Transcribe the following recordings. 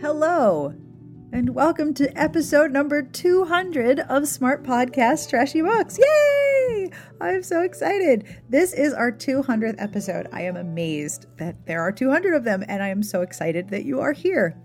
Hello, and welcome to episode number 200 of Smart Podcast Trashy Books. Yay! I'm so excited. This is our 200th episode. I am amazed that there are 200 of them, and I am so excited that you are here.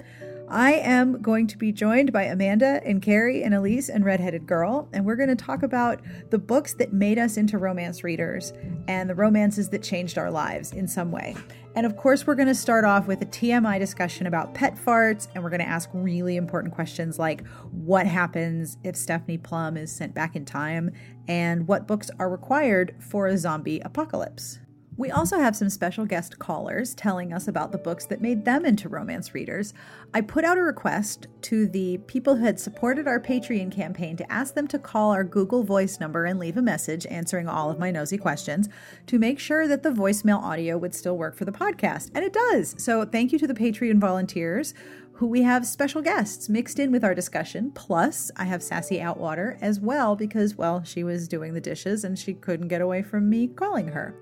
I am going to be joined by Amanda and Carrie and Elyse and Redheaded Girl, and we're going to talk about the books that made us into romance readers and the romances that changed our lives in some way. And of course, we're going to start off with a TMI discussion about pet farts, and we're going to ask really important questions like what happens if Stephanie Plum is sent back in time, and what books are required for a zombie apocalypse. We also have some special guest callers telling us about the books that made them into romance readers. I put out a request to the people who had supported our Patreon campaign to ask them to call our Google Voice number and leave a message answering all of my nosy questions to make sure that the voicemail audio would still work for the podcast. And it does. So thank you to the Patreon volunteers who we have special guests mixed in with our discussion. Plus, I have Sassy Outwater as well because, well, she was doing the dishes and she couldn't get away from me calling her.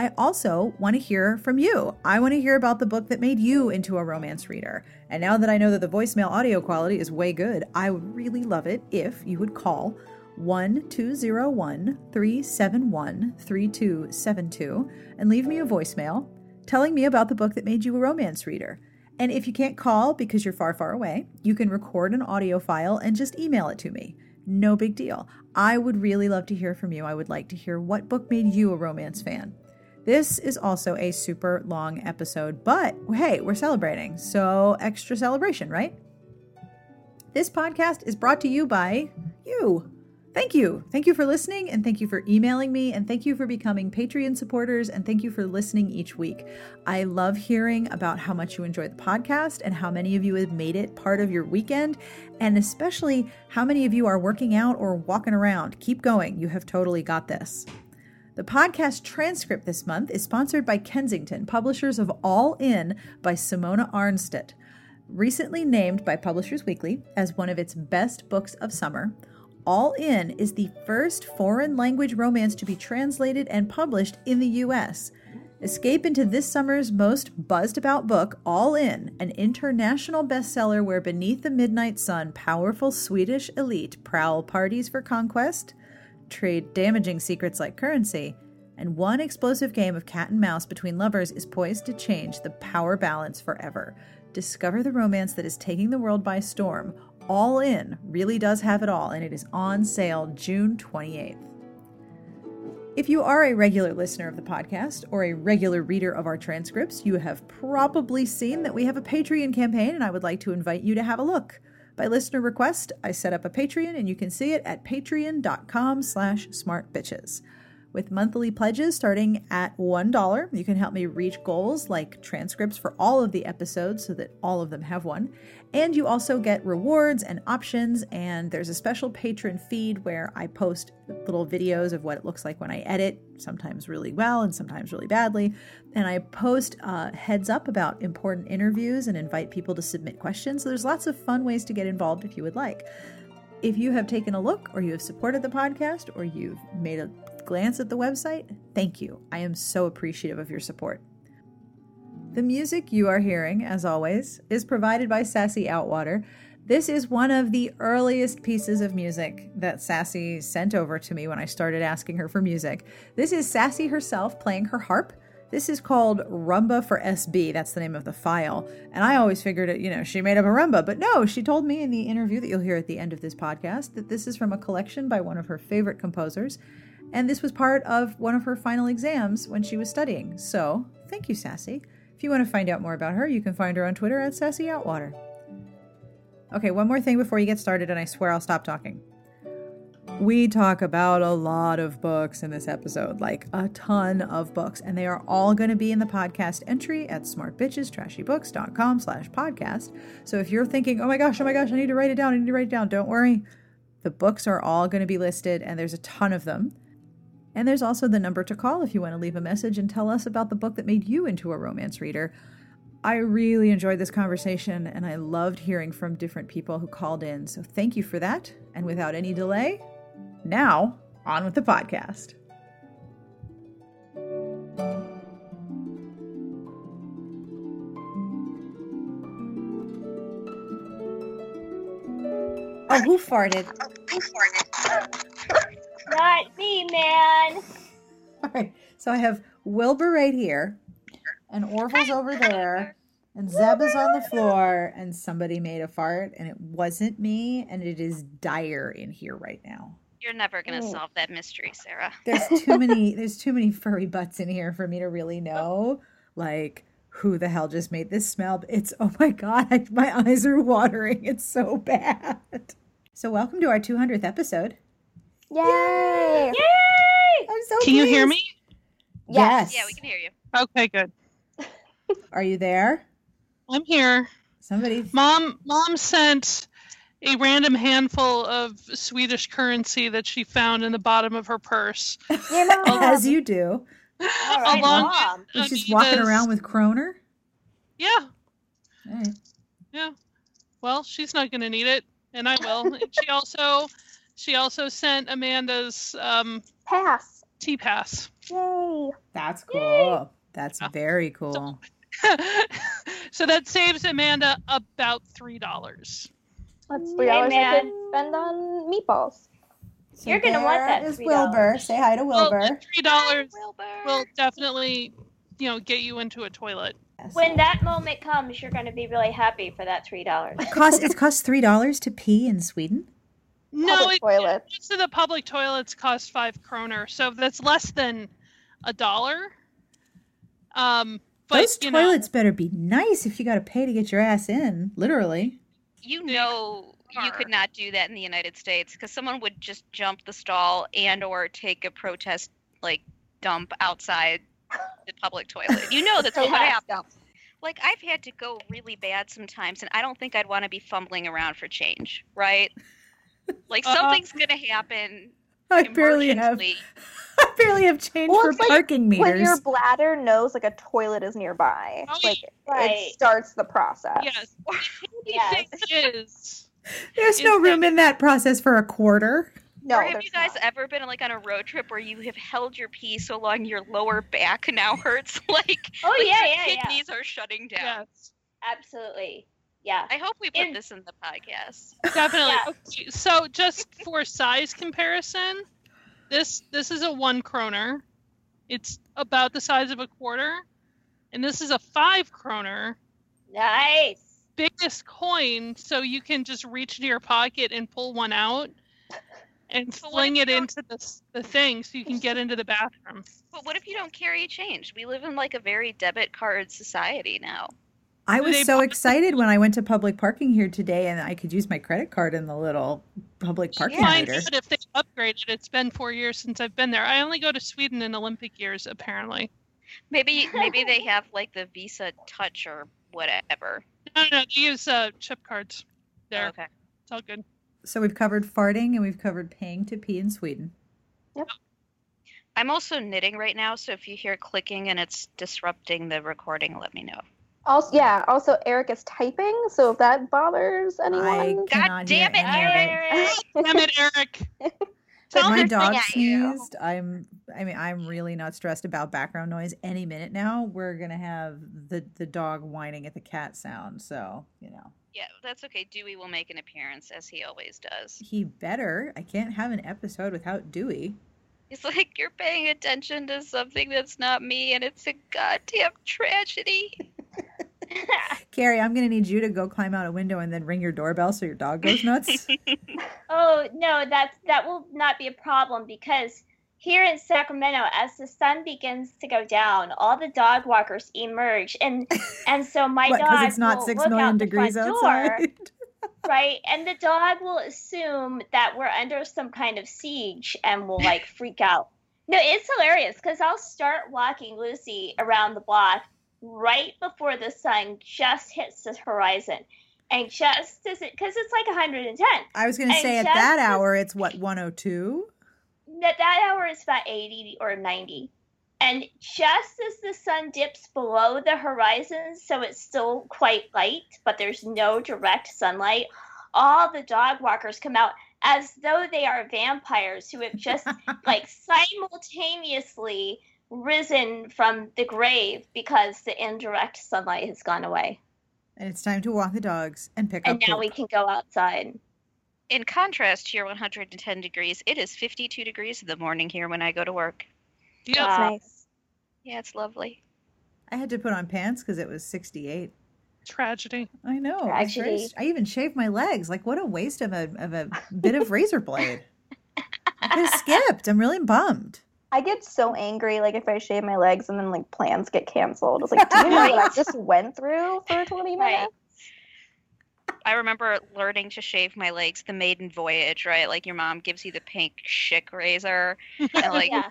I also want to hear from you. I want to hear about the book that made you into a romance reader. And now that I know that the voicemail audio quality is way good, I would really love it if you would call 1201 371 3272 and leave me a voicemail telling me about the book that made you a romance reader. And if you can't call because you're far, far away, you can record an audio file and just email it to me. No big deal. I would really love to hear from you. I would like to hear what book made you a romance fan. This is also a super long episode, but hey, we're celebrating, so extra celebration, right? This podcast is brought to you by you. Thank you. Thank you for listening, and thank you for emailing me, and thank you for becoming Patreon supporters, and thank you for listening each week. I love hearing about how much you enjoy the podcast and how many of you have made it part of your weekend, and especially how many of you are working out or walking around. Keep going. You have totally got this. The podcast transcript this month is sponsored by Kensington, publishers of All In by Simona Ahrnstedt. Recently named by Publishers Weekly as one of its best books of summer, All In is the first foreign language romance to be translated and published in the US. Escape into this summer's most buzzed about book, All In, an international bestseller where beneath the midnight sun, powerful Swedish elite prowl parties for conquest trade damaging secrets like currency, and one explosive game of cat and mouse between lovers is poised to change the power balance forever. Discover the romance that is taking the world by storm. All In really does have it all, and it is on sale June 28th. If you are a regular listener of the podcast or a regular reader of our transcripts, you have probably seen that we have a Patreon campaign, and I would like to invite you to have a look. By listener request, I set up a Patreon and you can see it at patreon.com slash smartbitches. With monthly pledges starting at $1, you can help me reach goals like transcripts for all of the episodes so that all of them have one. And you also get rewards and options, and there's a special patron feed where I post little videos of what it looks like when I edit, sometimes really well and sometimes really badly. And I post uh, heads up about important interviews and invite people to submit questions. So there's lots of fun ways to get involved if you would like. If you have taken a look, or you have supported the podcast, or you've made a glance at the website, thank you. I am so appreciative of your support. The music you are hearing, as always, is provided by Sassy Outwater. This is one of the earliest pieces of music that Sassy sent over to me when I started asking her for music. This is Sassy herself playing her harp. This is called Rumba for SB. That's the name of the file. And I always figured it, you know, she made up a rumba. But no, she told me in the interview that you'll hear at the end of this podcast that this is from a collection by one of her favorite composers. And this was part of one of her final exams when she was studying. So thank you, Sassy. If you want to find out more about her, you can find her on Twitter at Sassy Outwater. Okay, one more thing before you get started, and I swear I'll stop talking. We talk about a lot of books in this episode, like a ton of books, and they are all going to be in the podcast entry at smartbitchestrashybooks.com slash podcast. So if you're thinking, oh my gosh, oh my gosh, I need to write it down, I need to write it down, don't worry. The books are all going to be listed, and there's a ton of them. And there's also the number to call if you want to leave a message and tell us about the book that made you into a romance reader. I really enjoyed this conversation and I loved hearing from different people who called in. So thank you for that. And without any delay, now on with the podcast. Oh, who farted? Not me, man. All right. So I have Wilbur right here, and Orville's over there, and Zeb is on the floor, and somebody made a fart, and it wasn't me, and it is dire in here right now. You're never gonna Mm. solve that mystery, Sarah. There's too many. There's too many furry butts in here for me to really know, like who the hell just made this smell. It's oh my god, my eyes are watering. It's so bad. So welcome to our 200th episode. Yay! Yay! I'm so. Can you hear me? Yes. Yeah, we can hear you. Okay, good. Are you there? I'm here. Somebody. Mom mom sent a random handful of Swedish currency that she found in the bottom of her purse. You know, As you do. All right, Along Mom. with She's walking around with Kroner. Yeah, All right. yeah. Well, she's not gonna need it, and I will. and she also she also sent Amanda's um pass. T pass. Yay! That's cool. That's Yeah. very cool. so that saves Amanda about three dollars. That's three dollars I man. could spend on meatballs. So You're gonna want there that is $3. Wilbur. Say hi to Well, Wilbur. three dollars Wilbur. will definitely, you know, get you into a toilet. Yes. When that moment comes, you're going to be really happy for that three dollars. It costs it costs three dollars to pee in Sweden. No, Public it, toilet. most of the public toilets cost five kroner, so that's less than a dollar. Um, but Those you toilets better be nice if you got to pay to get your ass in. Literally. you know you could not do that in the United States because someone would just jump the stall and or take a protest like dump outside the public toilet. You know that's what would Protest happen. Like I've had to go really bad sometimes, and I don't think I'd want to be fumbling around for change, right? Like Uh-huh. something's gonna happen. I barely have emergently. I barely have change Well, for it's like parking When meters. your bladder knows like a toilet is nearby, Oh, like right. it starts the process. Yes. Yes. is, There's no is room in that process for a quarter. No, or have you guys not. ever been like on a road trip where you have held your pee so long your lower back now hurts? like, Oh like yeah, your yeah, yeah. kidneys are shutting down. yes, Absolutely. Yeah. I hope we put In- this in the podcast. definitely. Yeah. Okay, so just for size comparison, this this is a one kroner. It's about the size of a quarter, and this is a five kroner. Nice. biggest coin so you can just reach into your pocket and pull one out and But what fling it into the, the thing so you can get into the bathroom. But what if you don't carry change? We live in like a very debit card society now. I was so excited when I went to public parking here today and I could use my credit card in the little public parking Find meter. out if they upgraded. It's been four years since I've been there. I only go to Sweden in Olympic years, apparently. Maybe maybe they have like the Visa Touch or whatever. No, no, they use uh, chip cards there. Okay. It's all good. So we've covered farting and we've covered paying to pee in Sweden. Yep. I'm also knitting right now, so if you hear clicking and it's disrupting the recording, let me know. Also, yeah. Also, Eric is typing, so if that bothers I anyone, cannot damn hear it, any it. Eric. Damn it, Eric. Tell my dog sing at you. sneezed. I'm I mean I'm really not stressed about background noise any minute now. We're going to have the the dog whining at the cat sound, so, you know. Yeah, that's okay. Dewey will make an appearance as he always does. He better. I can't have an episode without Dewey. He's like, You're paying attention to something that's not me, and it's a goddamn tragedy. Carrie, I'm going to need you to go climb out a window and then ring your doorbell so your dog goes nuts. Oh no, that's that will not be a problem because here in Sacramento, as the sun begins to go down, all the dog walkers emerge, and and so my What, dog it's not will 6 look million out the degrees front door, right? And the dog will assume that we're under some kind of siege and will like freak out. No, it's hilarious because I'll start walking Lucy around the block right before the sun just hits the horizon. And just as it, because it's like 110. I was going to say oh at that hour it's what 102. That, that hour is about 80 or 90. And just as the sun dips below the horizon, so it's still quite light, but there's no direct sunlight, all the dog walkers come out as though they are vampires who have just like simultaneously risen from the grave because the indirect sunlight has gone away. And it's time to walk the dogs and pick And up And now poop. we can go outside. in contrast to your 110 degrees, it is 52 degrees in the morning here when I go to work. Yep. Wow. That's nice. Yeah, it's lovely. I had to put on pants because it was 68. Tragedy. I know. it was very Tragedy. st- I even shaved my legs. Like, what a waste of a of a bit of razor blade. I skipped. I'm really bummed. I get so angry, like if I shave my legs and then like plans get canceled. It's like, do you know what I just went through for 20 Right. minutes? I remember learning to shave my legs the maiden voyage, right? Like your mom gives you the pink chic razor and like Yeah.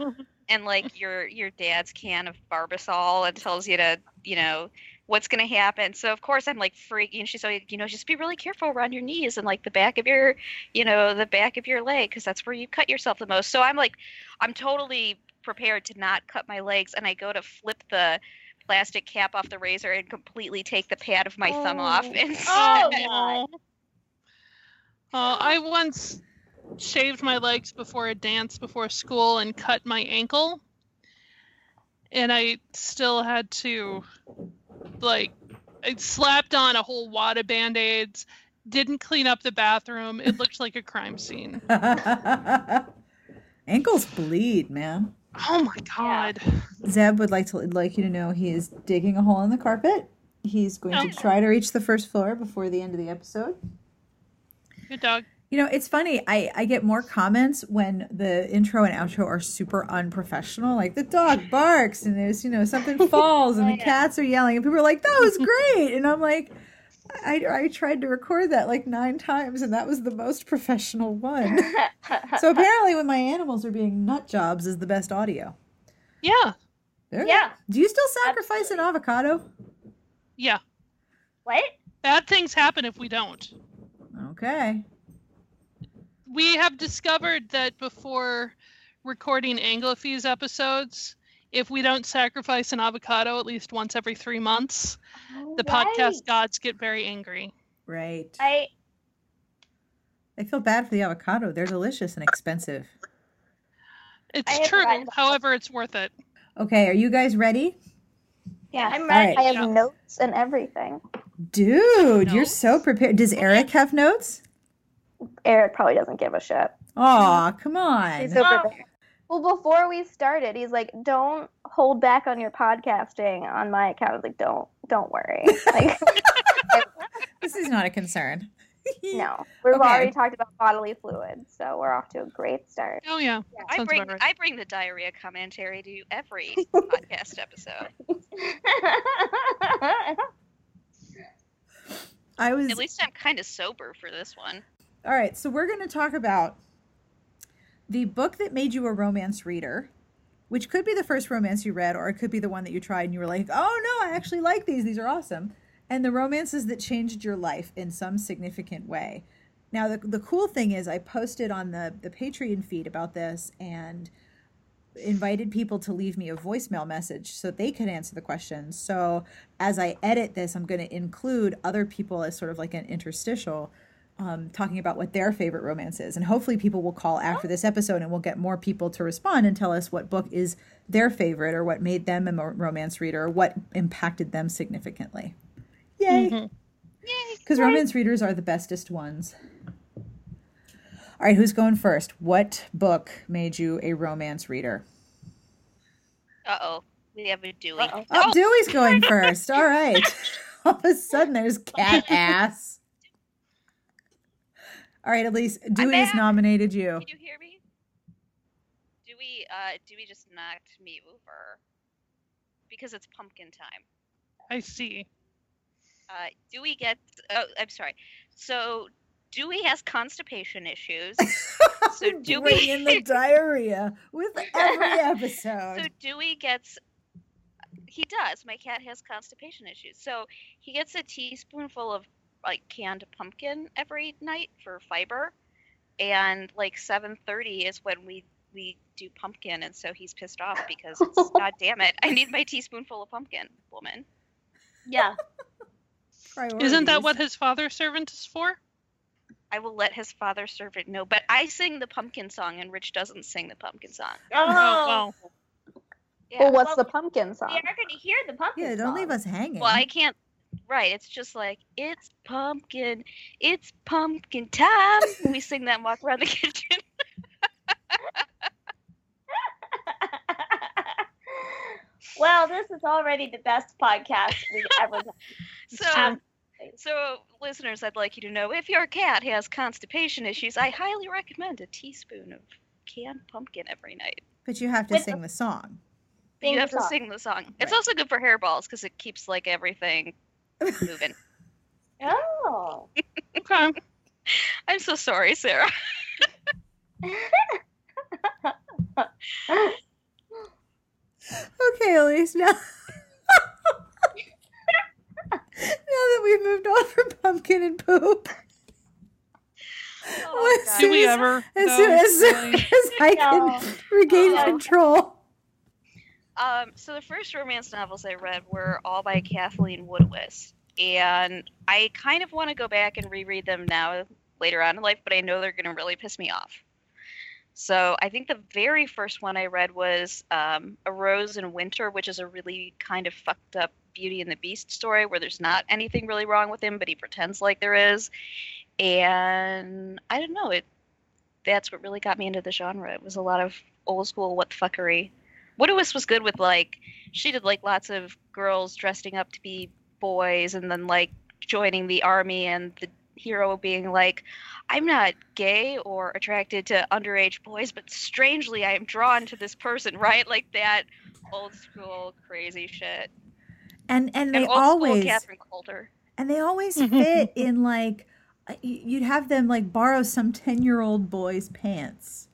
and like your your dad's can of Barbasol and tells you to, you know, what's going to happen. So of course I'm like freaking. She's like, you know, just be really careful around your knees and like the back of your, you know, the back of your leg because that's where you cut yourself the most. So I'm like, I'm totally prepared to not cut my legs, and I go to flip the plastic cap off the razor and completely take the pad of my thumb off Oh. instead. Oh, God. Uh, I once shaved my legs before a dance before school and cut my ankle. And I still had to, like, I slapped on a whole wad of band aids, didn't clean up the bathroom. It looked like a crime scene. Ankles bleed, man. Oh my god. Zeb would like to like you to know he is digging a hole in the carpet. He's going Oh. to try to reach the first floor before the end of the episode. Good dog. You know, it's funny. I, I get more comments when the intro and outro are super unprofessional. Like the dog barks and there's, you know, something falls and the Yeah. cats are yelling and people are like, that was great. And I'm like, I, I tried to record that like nine times and that was the most professional one. so apparently when my animals are being nut jobs is the best audio. Yeah. There you go. yeah. Do you still sacrifice an avocado? Yeah. What? Bad things happen if we don't. Okay. We have discovered that before recording Anglophies episodes, if we don't sacrifice an avocado at least once every three months, the podcast gods get very angry. Right. I I feel bad for the avocado. They're delicious and expensive. It's I true, forgotten however, it's worth it. Okay, are you guys ready? Yeah. I'm ready. right. I have Yeah. notes and everything. Dude, you're so prepared. Does oh, Eric have notes? Eric probably doesn't give a shit. Aw, come on. He's so Oh. Well, before we started, he's like, "Don't hold back on your podcasting on my account." I was like, "Don't, don't worry." Like, This is not a concern. no, we've Okay. already talked about bodily fluids, so we're off to a great start. Oh yeah, I bring right. I bring the diarrhea commentary to every podcast episode. I was At least I'm kind of sober for this one. All right, so we're going to talk about the book that made you a romance reader, which could be the first romance you read, or it could be the one that you tried and you were like, oh no, I actually like these. These are awesome. And the romances that changed your life in some significant way. Now, the, the cool thing is, I posted on the, the Patreon feed about this and invited people to leave me a voicemail message so they could answer the questions. So, as I edit this, I'm going to include other people as sort of like an interstitial um, talking about what their favorite romance is. And hopefully, people will call after this episode and we'll get more people to respond and tell us what book is their favorite or what made them a romance reader or what impacted them significantly. Yay! Mhm. Because romance readers are the bestest ones. All right, who's going first? What book made you a romance reader? Uh oh, we have a Dewey. Uh-oh. Oh, Dewey's going first. All right. All of a sudden, there's cat ass. All right, Elyse, Dewey has nominated you. Can you hear me? Dewey, uh, Dewey just knocked me over because it's pumpkin time. I see. Uh, Dewey gets. Oh, I'm sorry. So Dewey has constipation issues. So Dewey in the diarrhea with every episode. So. Dewey gets. He does. My cat has constipation issues, so he gets a teaspoonful of like canned pumpkin every night for fiber, and like 7:30 is when we we do pumpkin, and so he's pissed off because it's, God damn it, I need my teaspoonful of pumpkin, woman. yeah. Isn't that what his father servant is for? I will let his father servant know, but I sing the pumpkin song, and Rich doesn't sing the pumpkin song. Oh, Oh, well. Yeah. well, what's well, the pumpkin song? we are going to hear the pumpkin Yeah, don't song. leave us hanging. Well, I can't. Right. It's just like it's pumpkin, it's pumpkin time. we sing that and walk around the kitchen. well, this is already the best podcast we've ever done. So, Um, so listeners, I'd like you to know if your cat has constipation issues, I highly recommend a teaspoon of canned pumpkin every night. But you have to With sing the song. Sing you the have to sing the song. It's Right. also good for hairballs because it keeps like everything moving. Oh. Okay. I'm so sorry, Sarah. Okay, Elyse, now. now that we've moved on from pumpkin and poop, Oh, As God. Do we as- ever? as No, soon as, really? as I can No. regain No. control. Um, so the first romance novels I read were all by Kathleen Woodiwiss, and I kind of want to go back and reread them now later on in life, but I know they're going to really piss me off. So I think the very first one I read was um, A Rose in Winter, which is a really kind of fucked up Beauty and the Beast story where there's not anything really wrong with him, but he pretends like there is. And I don't know, it that's what really got me into the genre. It was a lot of old school what the fuckery. Woodiwiss was good with like she did like lots of girls dressing up to be boys and then like joining the army and the hero being like I'm not gay or attracted to underage boys but strangely I am drawn to this person right? Like that old school crazy shit. And and they and old always school Catherine Coulter and they always fit in like uh, you'd have them like borrow some 10 year old boy's pants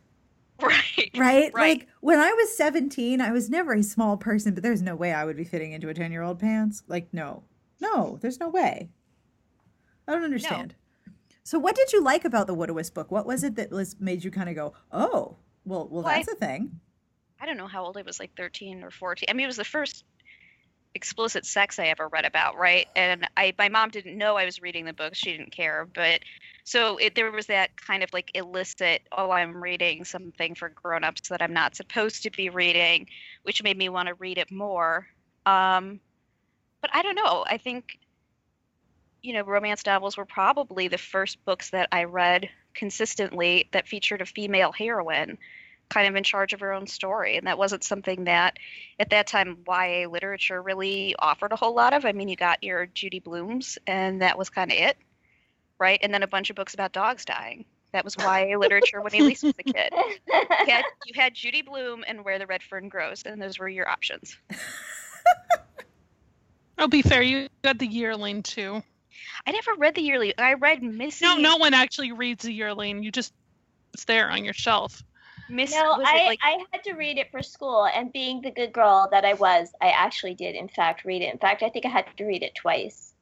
right right? Right. like when i was 17 i was never a small person but there's no way i would be fitting into a 10 year old pants. Like no. No there's no way. I don't understand. So what did you like about the Woodiwiss book? What was it that was made you kind of go oh well well Well, that's a thing. I don't know how old I was, like 13 or 14. I mean, it was the first explicit sex I ever read about, right? And I, my mom didn't know I was reading the books; she didn't care. But so it, there was that kind of like illicit, oh, I'm reading something for grown-ups that I'm not supposed to be reading, which made me want to read it more. Um, but I don't know. I think, you know, romance novels were probably the first books that I read consistently that featured a female heroine kind of in charge of her own story. And that wasn't something that at that time YA literature really offered a whole lot of. I mean, you got your Judy Blumes, and that was kind of it, right? And then a bunch of books about dogs dying. That was YA literature when Elyse was a kid. You had, you had Judy Blume and Where the Red Fern Grows, and those were your options. I'll be fair. You got the yearling too. I never read the yearling. I read Missy. No, no one actually reads the yearling. You just it's there on your shelf. Miss, No, was it I, like I had to read it for school, and being the good girl that I was, I actually did, in fact, read it. In fact, I think I had to read it twice.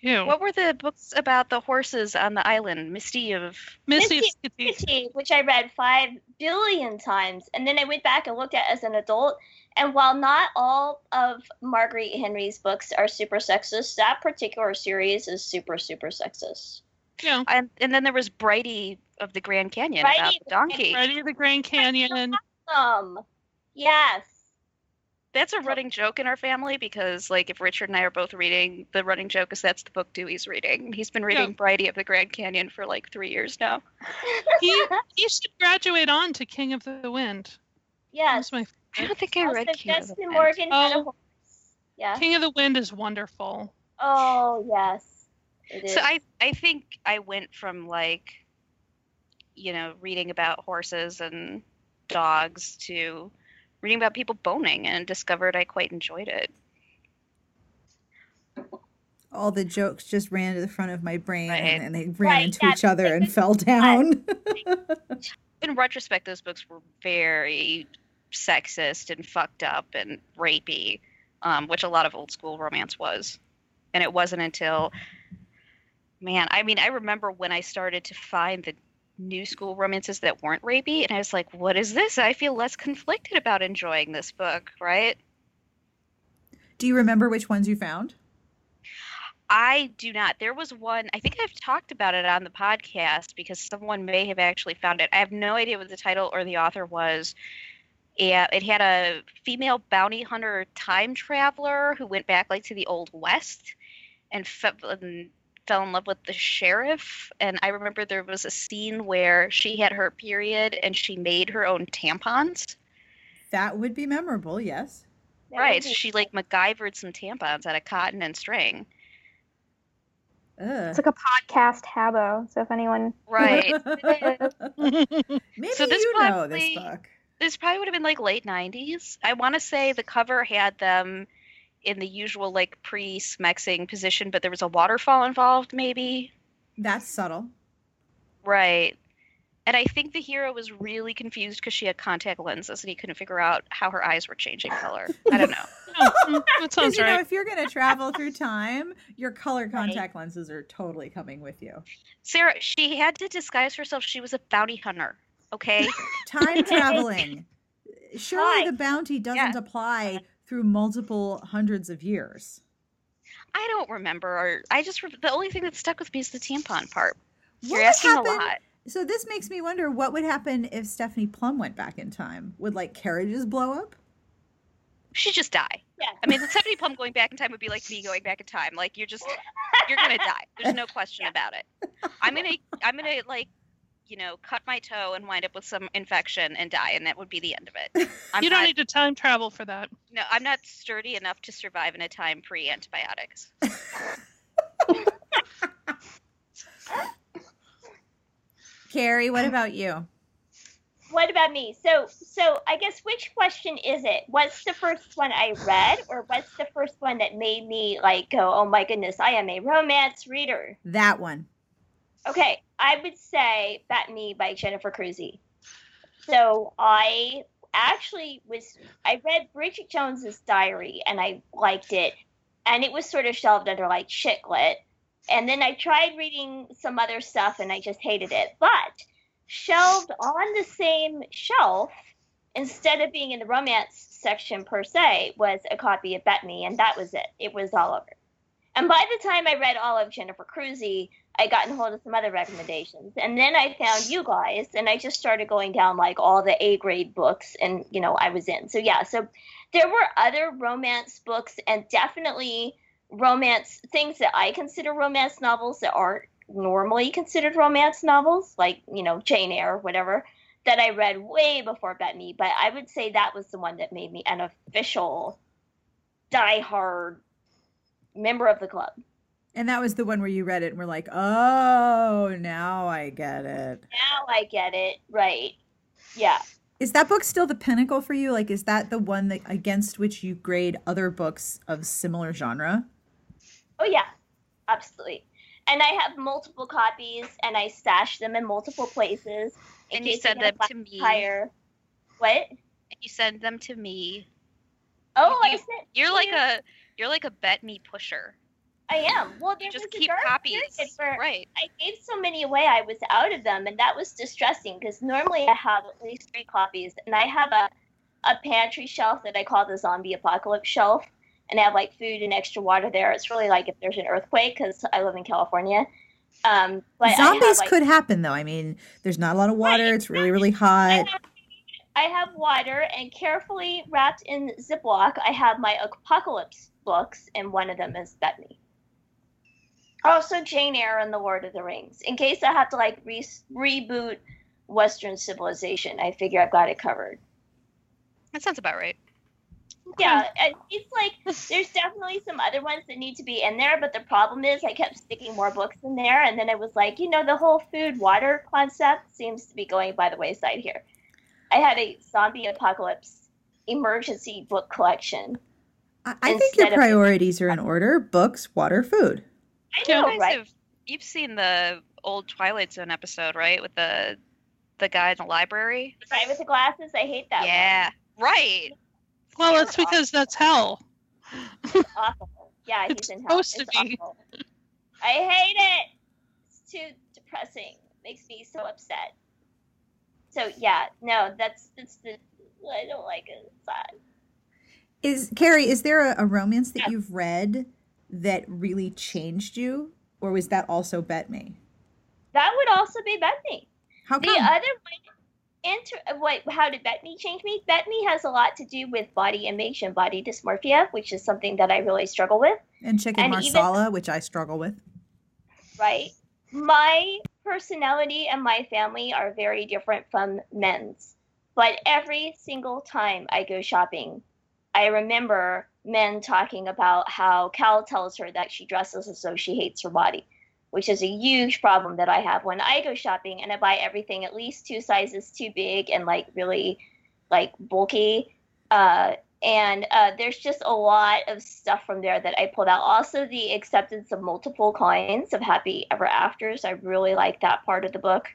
Ew. what were the books about the horses on the island? Misty of Misty Misty- Skitty. Kitty, which I read five billion times, and then I went back and looked at as an adult. And while not all of Marguerite Henry's books are super sexist, that particular series is super, super sexist. Yeah. and, and then there was Brighty of the Grand Canyon about Brighty the donkey. Ready the Grand Canyon. Um, yes. That's a running joke in our family because, like, if Richard and I are both reading, the running joke is that's the book Dewey's reading. He's been reading Brighty of the Grand Canyon for like three years now. He he should graduate on to King of the Wind. yes. My I don't think I Also, read King of the Wind. Morgan had a Oh. horse. Yeah. King of the Wind is wonderful. Oh yes. It is. So I I think I went from like, you know, reading about horses and dogs to reading about people boning and discovered I quite enjoyed it. all the jokes just ran to the front of my brain Right. and, and they ran Right, into yeah, each other and fell down In retrospect, those books were very sexist and fucked up and rapey, um, which a lot of old school romance was. And it wasn't until, man, I mean, I remember when I started to find the new school romances that weren't rapey, and I was like, what is this? I feel less conflicted about enjoying this book, right? do you remember which ones you found I do not. There was one, I think I've talked about it on the podcast because someone may have actually found it. I have no idea what the title or the author was. Yeah, it had a female bounty hunter time traveler who went back like to the old west and, fe- and fell in love with the sheriff. And I remember there was a scene where she had her period and she made her own tampons. That would be memorable, yes. That right. be- she like MacGyvered some tampons out of cotton and string. Ugh. It's like a podcast habo. So if anyone Right. Maybe So this you know this probably- book. this probably would have been like late 90s. I want to say the cover had them in the usual like pre-smexing position, but there was a waterfall involved, maybe. That's subtle. Right. And I think the hero was really confused because she had contact lenses and he couldn't figure out how her eyes were changing color. I don't know. Oh, mm, that sounds you know, right. if you're going to travel through time, your color contact lenses are totally coming with you. Sarah, she had to disguise herself. She was a bounty hunter. Okay. Time traveling. Surely Hi. the bounty doesn't Yeah. apply through multiple hundreds of years. I don't remember. I just the only thing that stuck with me is the tampon part. What You're asking happen- a lot. So this makes me wonder what would happen if Stephanie Plum went back in time? Would like carriages blow up? She'd just die. Yeah. I mean, the Stephanie Plum going back in time would be like me going back in time. Like you're just you're gonna die. There's no question about it. I'm gonna I'm gonna like you know cut my toe and wind up with some infection and die, and that would be the end of it. I'm you don't not, need to time travel for that. no, I'm not sturdy enough to survive in a time pre antibiotics. Carrie, what um, about you? What about me? So, so I guess which question is it? What's the first one I read, or what's the first one that made me like go, "Oh my goodness, I am a romance reader"? That one. Okay, I would say "Bet Me" by Jennifer Crusie. So I actually was I read Bridget Jones's Diary and I liked it, and it was sort of shelved under like shit lit. And then I tried reading some other stuff and I just hated it. But shelved on the same shelf, instead of being in the romance section per se, was a copy of Bet Me, and that was it. It was all over. And by the time I read all of Jennifer Crusie, I got in hold of some other recommendations. And then I found you guys, and I just started going down like all the A grade books, and you know, I was in. So, yeah, so there were other romance books, and definitely romance things that I consider romance novels that aren't normally considered romance novels, like, you know, Jane Eyre or whatever, that I read way before Bet Me. But I would say that was the one that made me an official diehard member of the club. And that was the one where you read it and were like, oh, now I get it. Now I get it. Right. Yeah. Is that book still the pinnacle for you? Like, is that the one that against which you grade other books of similar genre? Oh, yeah. Absolutely. And I have multiple copies and I stash them in multiple places. in And you send them to me. Tire. What? You send them to me. Oh, I You- sent. You're like you- a you're like a bet me pusher. I am. Well, there You just was a keep dark copies. period where Right. I gave so many away, I was out of them, and that was distressing because normally I have at least three copies, and I have a, a pantry shelf that I call the zombie apocalypse shelf, and I have like food and extra water there. It's really like if there's an earthquake because I live in California. Um, but I have, Zombies like, could happen, though. I mean, there's not a lot of water. Right, It's really, really I hot. have, I have water, and carefully wrapped in Ziploc, I have my apocalypse books, and one of them is Bet Me. Also, Jane Eyre and The Lord of the Rings. In case I have to like re- reboot Western civilization, I figure I've got it covered. That sounds about right. Yeah, it's like there's definitely some other ones that need to be in there, but the problem is I kept sticking more books in there, and then I was like, you know, the whole food water concept seems to be going by the wayside here. I had a zombie apocalypse emergency book collection. I, I think your instead of- priorities are in order books, water, food. I know, You guys right? have you've seen the old Twilight Zone episode, right? With the the guy in the library. Right with the glasses, I hate that. yeah. Right. Well, They're it's because that's hell. one. awful. Yeah, he's It's in hell. supposed to It's be. awful. I hate it. It's too depressing. Makes me so upset. So yeah, no, that's that's the I don't like it. It's sad. Is Carrie? Is there a, a romance that Yeah. you've read that really changed you, or was that also Bet Me? That would also be Bet Me. How come? The other one, inter- what how did Bet Me change me? Bet Me has a lot to do with body image and body dysmorphia, which is something that I really struggle with. And chicken And even- marsala, which I struggle with. right? My personality and my family are very different from Min's. But every single time I go shopping, I remember Min talking about how Cal tells her that she dresses as though she hates her body, which is a huge problem that I have when I go shopping and I buy everything at least two sizes too big and like really like bulky. Uh, and uh, there's just a lot of stuff from there that I pulled out. Also, the acceptance of multiple kinds of happy ever afters. I really like that part of the book,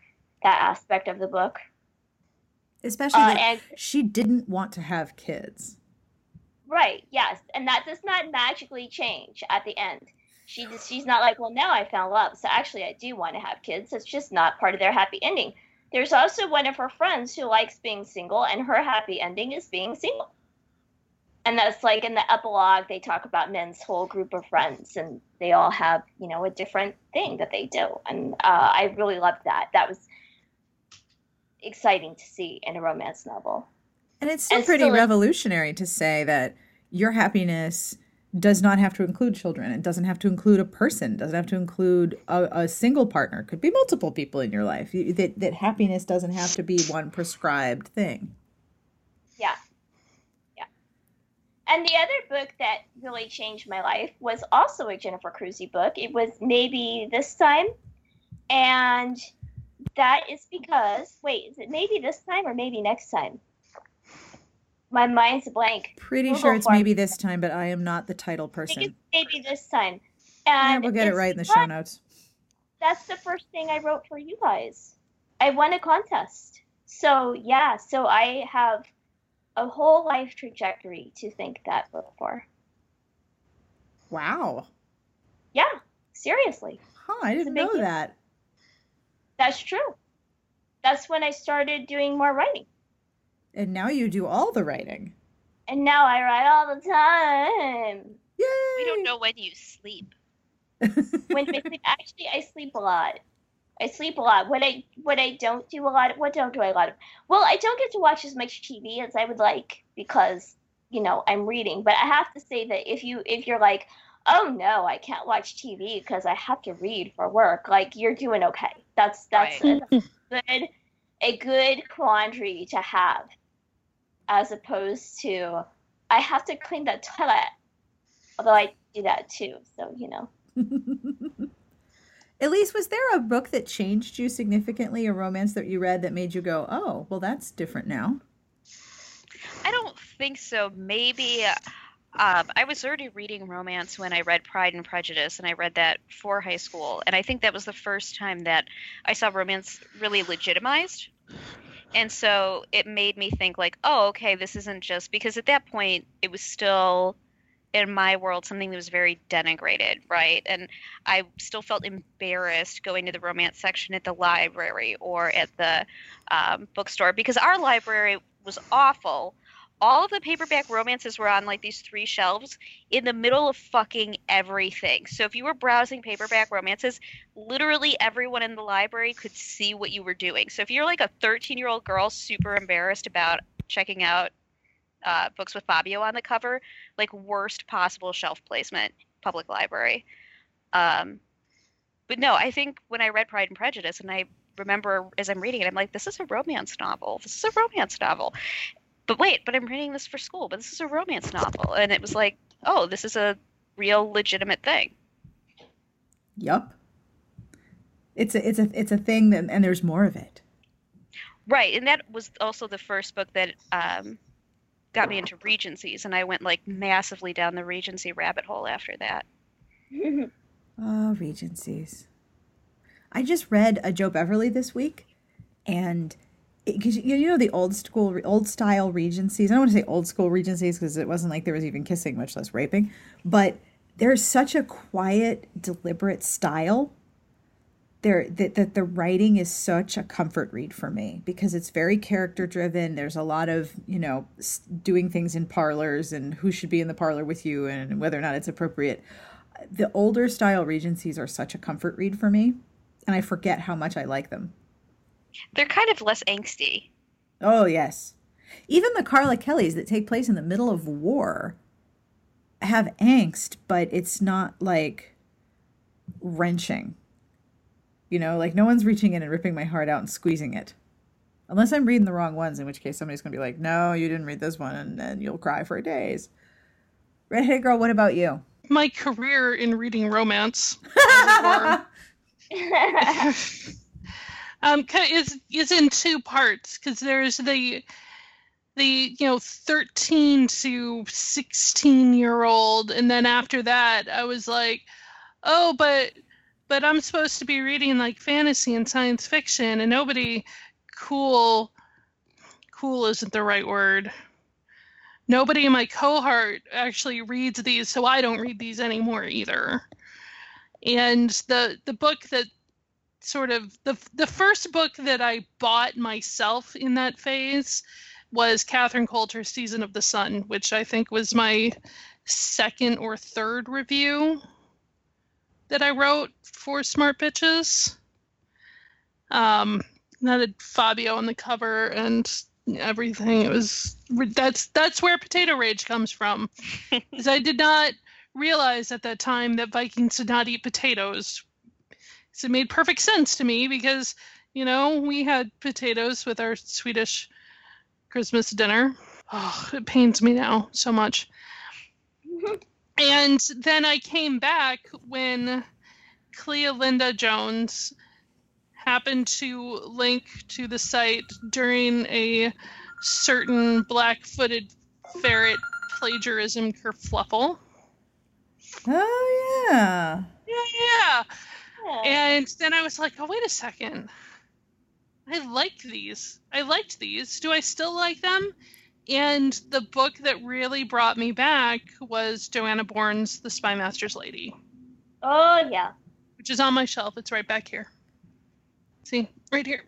that aspect of the book. Especially Uh, that and she didn't want to have kids. Right, yes, and that does not magically change at the end. She just, she's not like, well, now I found love, so actually I do want to have kids. It's just not part of their happy ending. There's also one of her friends who likes being single, and her happy ending is being single. And that's like in the epilogue, they talk about Min's whole group of friends, and they all have, you know, a different thing that they do. And uh, I really loved that. That was exciting to see in a romance novel. And it's still And pretty still, revolutionary to say that your happiness does not have to include children. It doesn't have to include a person. It doesn't have to include a, a single partner. It could be multiple people in your life. You, that, that happiness doesn't have to be one prescribed thing. Yeah. Yeah. And the other book that really changed my life was also a Jennifer Crusie book. It was maybe this time. And that is because, wait, is it maybe this time or maybe next time? My mind's blank. Pretty We'll sure it's for it. maybe this time, but I am not the title I think person. it's maybe this time. Yeah, And we'll get it right in the show notes. That's the first thing I wrote for you guys. I won a contest. So, yeah, so I have a whole life trajectory to thank that book for. Wow. Yeah, seriously. Huh, I didn't know that. That's true. That's when I started doing more writing. And now you do all the writing. And now I write all the time. Yay! We don't know when you sleep. When I sleep, actually, I sleep a lot. I sleep a lot. What I what I don't do a lot. Of, what don't do I a lot of? Well, I don't get to watch as much TV as I would like because you know I'm reading. But I have to say that if you if you're like, oh no, I can't watch TV because I have to read for work, like you're doing okay. That's that's Right. a good a good quandary to have, as opposed to I have to clean the toilet. Although I do that too, so you know. Elyse, was there a book that changed you significantly, a romance that you read that made you go, oh, well, that's different now? I don't think so. Maybe um, I was already reading romance when I read Pride and Prejudice, and I read that for high school. And I think that was the first time that I saw romance really legitimized. And so it made me think, like, oh, okay, this isn't just because at that point it was still in my world something that was very denigrated, right? And I still felt embarrassed going to the romance section at the library or at the um, bookstore because our library was awful. All of the paperback romances were on like these three shelves in the middle of fucking everything. So if you were browsing paperback romances, literally everyone in the library could see what you were doing. So if you're like a 13 year old girl super embarrassed about checking out uh, books with Fabio on the cover, like worst possible shelf placement, public library. Um, but no, I think when I read Pride and Prejudice, and I remember as I'm reading it, I'm like, this is a romance novel. This is a romance novel. But wait, but I'm reading this for school, but this is a romance novel. And it was like, oh, this is a real legitimate thing. Yup. It's a it's a it's a thing that and there's more of it. Right. And that was also the first book that um, got me into Regencies. And I went like massively down the Regency rabbit hole after that. Oh, Regencies. I just read a Jo Beverley this week, and because you know the old school, old style Regencies. I don't want to say old school Regencies because it wasn't like there was even kissing, much less raping. But there's such a quiet, deliberate style. There that that the writing is such a comfort read for me because it's very character driven. There's a lot of you know doing things in parlors and who should be in the parlor with you and whether or not it's appropriate the older style regencies are such a comfort read for me and i forget how much i like them They're kind of less angsty. Oh, yes. Even the Carla Kellys that take place in the middle of war have angst, but it's not like wrenching. You know, like no one's reaching in and ripping my heart out and squeezing it. Unless I'm reading the wrong ones, in which case somebody's going to be like, no, you didn't read this one, and then you'll cry for days. Redheaded girl, what about you? My career in reading romance as it were, um, is is in two parts because there's the the you know 13 to 16 year old and then after that i was like oh but but i'm supposed to be reading like fantasy and science fiction and nobody cool cool isn't the right word. Nobody in my cohort actually reads these so i don't read these anymore either. And the the book that sort of the the first book that i bought myself in that phase was Catherine Coulter's Season of the Sun, which I think was my second or third review that I wrote for Smart Bitches. Um, that had Fabio on the cover and everything. It was that's that's where Potato Rage comes from, because I did not realize at that time that Vikings did not eat potatoes. So it made perfect sense to me because you know we had potatoes with our Swedish Christmas dinner. Oh, it pains me now so much. and then I came back when Clea Linda Jones happened to link to the site during a certain black footed ferret plagiarism kerfluffle. Oh, yeah. Yeah, yeah. And then I was like, oh, wait a second. I like these. I liked these. Do I still like them? And the book that really brought me back was Joanna Bourne's The Spymaster's Lady, Oh yeah. which is on my shelf. It's right back here. See, right here.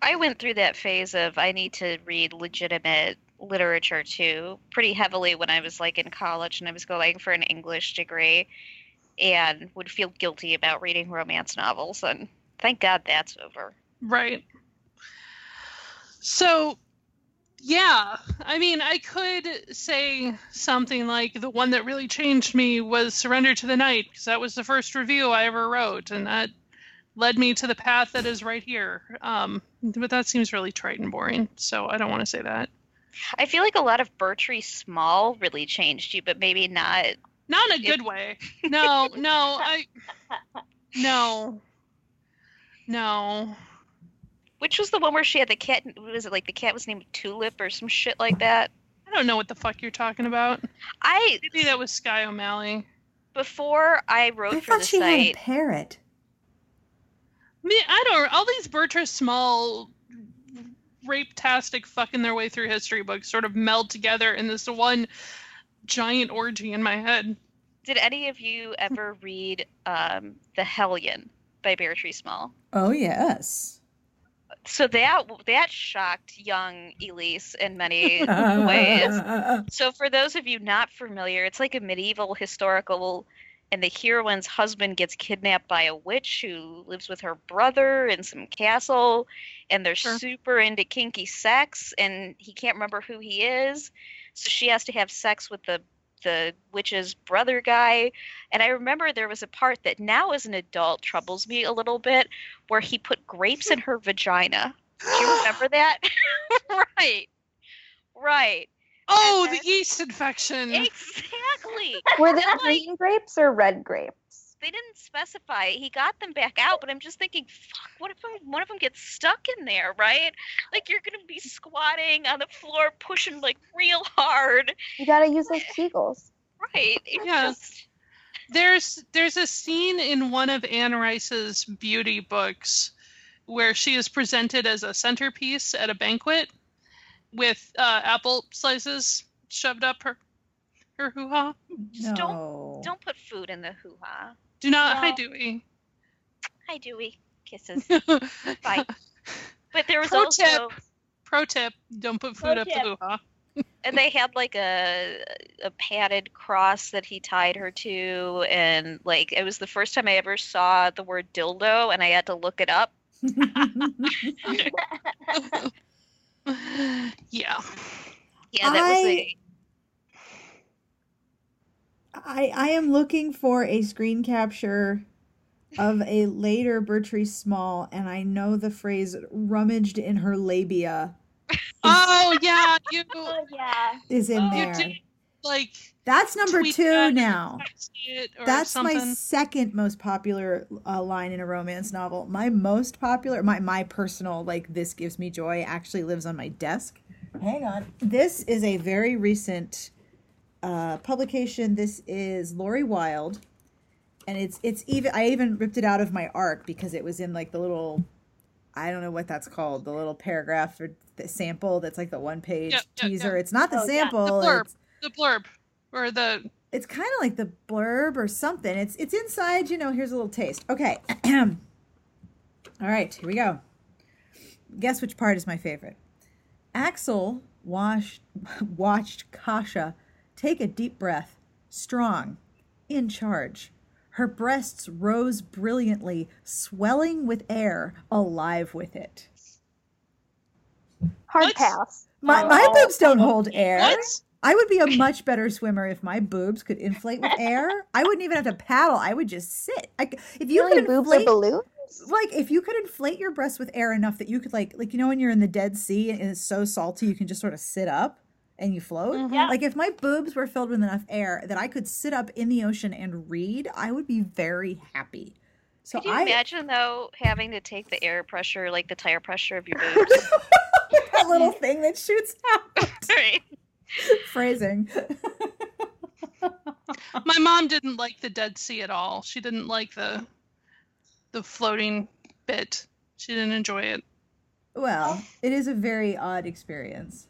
I went through that phase of I need to read legitimate literature too, pretty heavily when I was like in college and I was going for an English degree and would feel guilty about reading romance novels and thank God that's over. Right. So, yeah, I mean, I could say something like the one that really changed me was Surrender to the Night, because that was the first review I ever wrote, and that led me to the path that is right here. Um, but that seems really trite and boring, so I don't want to say that. I feel like a lot of Bertrice Small really changed you, but maybe not. Not in a good way. No, no, I. No. No. Which was the one where she had the cat? Was it like the cat was named Tulip or some shit like that? I don't know what the fuck you're talking about. I Maybe that was Skye O'Malley. before I wrote I for thought the she had a site. parrot. Me, I don't. All these Bertrice Small rape-tastic fucking their way through history books sort of meld together in this one giant orgy in my head. Did any of you ever read um, The Hellion by Bertrice Small? Oh, yes. So that that shocked young Elyse in many ways. So for those of you not familiar, it's like a medieval historical and the heroine's husband gets kidnapped by a witch who lives with her brother in some castle and they're Sure. super into kinky sex and he can't remember who he is. So she has to have sex with the the witch's brother guy. And I remember there was a part that now as an adult troubles me a little bit where he put grapes in her vagina. Do you remember that? right. Right. Oh, And the yeast infection. Exactly. Were they oh green grapes or red grapes? They didn't specify. He got them back out, but I'm just thinking, fuck, what if one of them gets stuck in there, right? Like you're gonna be squatting on the floor, pushing like real hard, You gotta use those Kegels. right? It's Yeah. just There's there's a scene in one of Anne Rice's beauty books where she is presented as a centerpiece at a banquet with uh, apple slices shoved up her her hoo ha. Just no. don't put food in the hoo ha. Do not. Hi, Dewey. Hi, Dewey. Kisses. Bye. But there was Pro also, tip. Pro tip: Don't put food Pro up the tip. hoo ha. and they had like a a padded cross that he tied her to, and like it was the first time I ever saw the word dildo, and I had to look it up yeah. Yeah, that was I- a I I am looking for a screen capture of a later Bertrice Small, and I know the phrase "rummaged in her labia" Oh yeah, you oh yeah. is in you there. did like That's number two that, now. text it or That's my second most popular uh, line in a romance novel. My most popular, my my personal like this gives me joy actually lives on my desk. Hang on. This is a very recent uh, publication. This is Lori Wilde, and it's it's even I even ripped it out of my arc because it was in like the little I don't know what that's called the little paragraph or the sample that's like the one page yeah, teaser. yeah. It's not the Oh, yeah, the blurb. it's the blurb or the it's kind of like the blurb or something. It's it's inside, you know, here's a little taste. Okay. All right, here we go. Guess which part is my favorite. Axel washed, watched Kasha take a deep breath, strong, in charge. Her breasts rose brilliantly, swelling with air, alive with it. Hard What? pass. My, my Oh. boobs don't hold air. what? I would be a much better swimmer if my boobs could inflate with air. I wouldn't even have to paddle. I would just sit. I c if you Really, could boobs inflate, balloons? like if you could inflate your breasts with air enough that you could like, like you know when you're in the Dead Sea and it's so salty you can just sort of sit up and you float. Mhm. Yeah. Like if my boobs were filled with enough air that I could sit up in the ocean and read, I would be very happy. So Could you I imagine though having to take the air pressure, like the tire pressure of your boobs? that little thing that shoots out. right. Phrasing. My mom didn't like the Dead Sea at all. She didn't like the the floating bit. She didn't enjoy it. well, it is a very odd experience.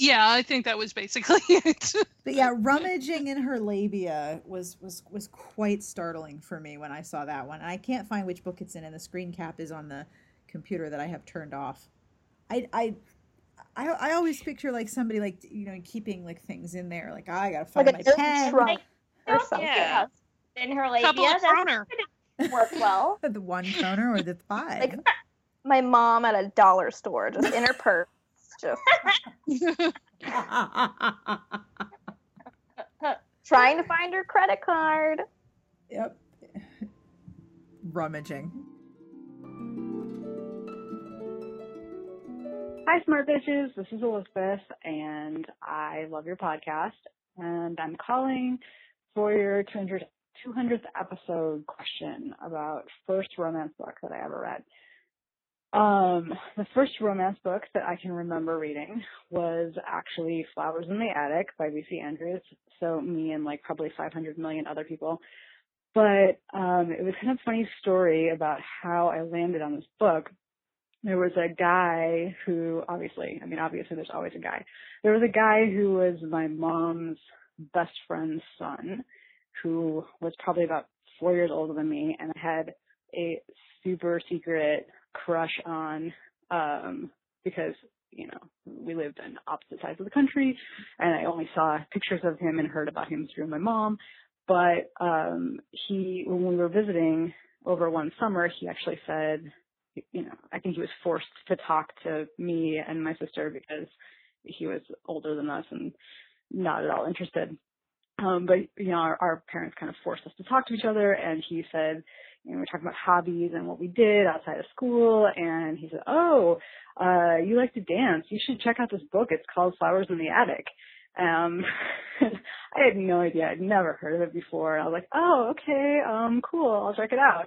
Yeah, I think that was basically it. But yeah, rummaging in her labia was was was quite startling for me when I saw that one. And I can't find which book it's in, and the screen cap is on the computer that I have turned off. I I I, I always picture like somebody like you know keeping like things in there, like oh, I gotta find Like my a dirty pen, trunk or something. Yeah. has In her Couple labia, of kroner. work well. the one kroner or the five. Like my mom at a dollar store, just in her purse. Just trying to find her credit card. yep, rummaging. Hi, Smart Bitches. This is Elizabeth, and I love your podcast. And I'm calling for your 200, 200th episode question about first romance book that I ever read. Um, the first romance book that I can remember reading was actually Flowers in the Attic by V.C. Andrews. So me and like probably 500 million other people. But um, it was kind of funny story about how I landed on this book there was a guy who obviously, I mean, obviously there's always a guy. There was a guy who was my mom's best friend's son who was probably about four years older than me and had a super secret crush on, um, because, you know, we lived on opposite sides of the country and I only saw pictures of him and heard about him through my mom. But, um, he, when we were visiting over one summer, he actually said, you know, I think he was forced to talk to me and my sister because he was older than us and not at all interested. Um, but you know, our, our parents kind of forced us to talk to each other, and he said, you know, we're talking about hobbies and what we did outside of school, and he said, oh, uh, you like to dance? You should check out this book. It's called Flowers in the Attic. Um, I had no idea. I'd never heard of it before. I was like, oh, okay, um, cool. I'll check it out.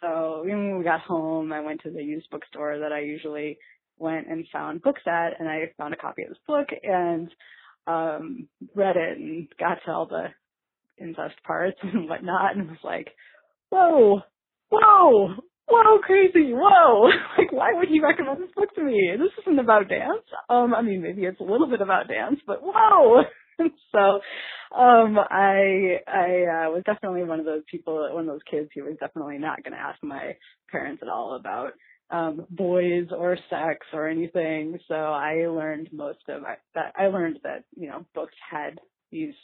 So when we got home, I went to the used bookstore that I usually went and found books at, and I found a copy of this book and um read it and got to all the incest parts and whatnot, and was like, whoa, whoa, whoa, crazy, whoa! like, why would you recommend this book to me? This isn't about dance. Um, I mean, maybe it's a little bit about dance, but whoa! so um i i uh, was definitely one of those people one of those kids who was definitely not going to ask my parents at all about um boys or sex or anything so i learned most of that i learned that you know books had these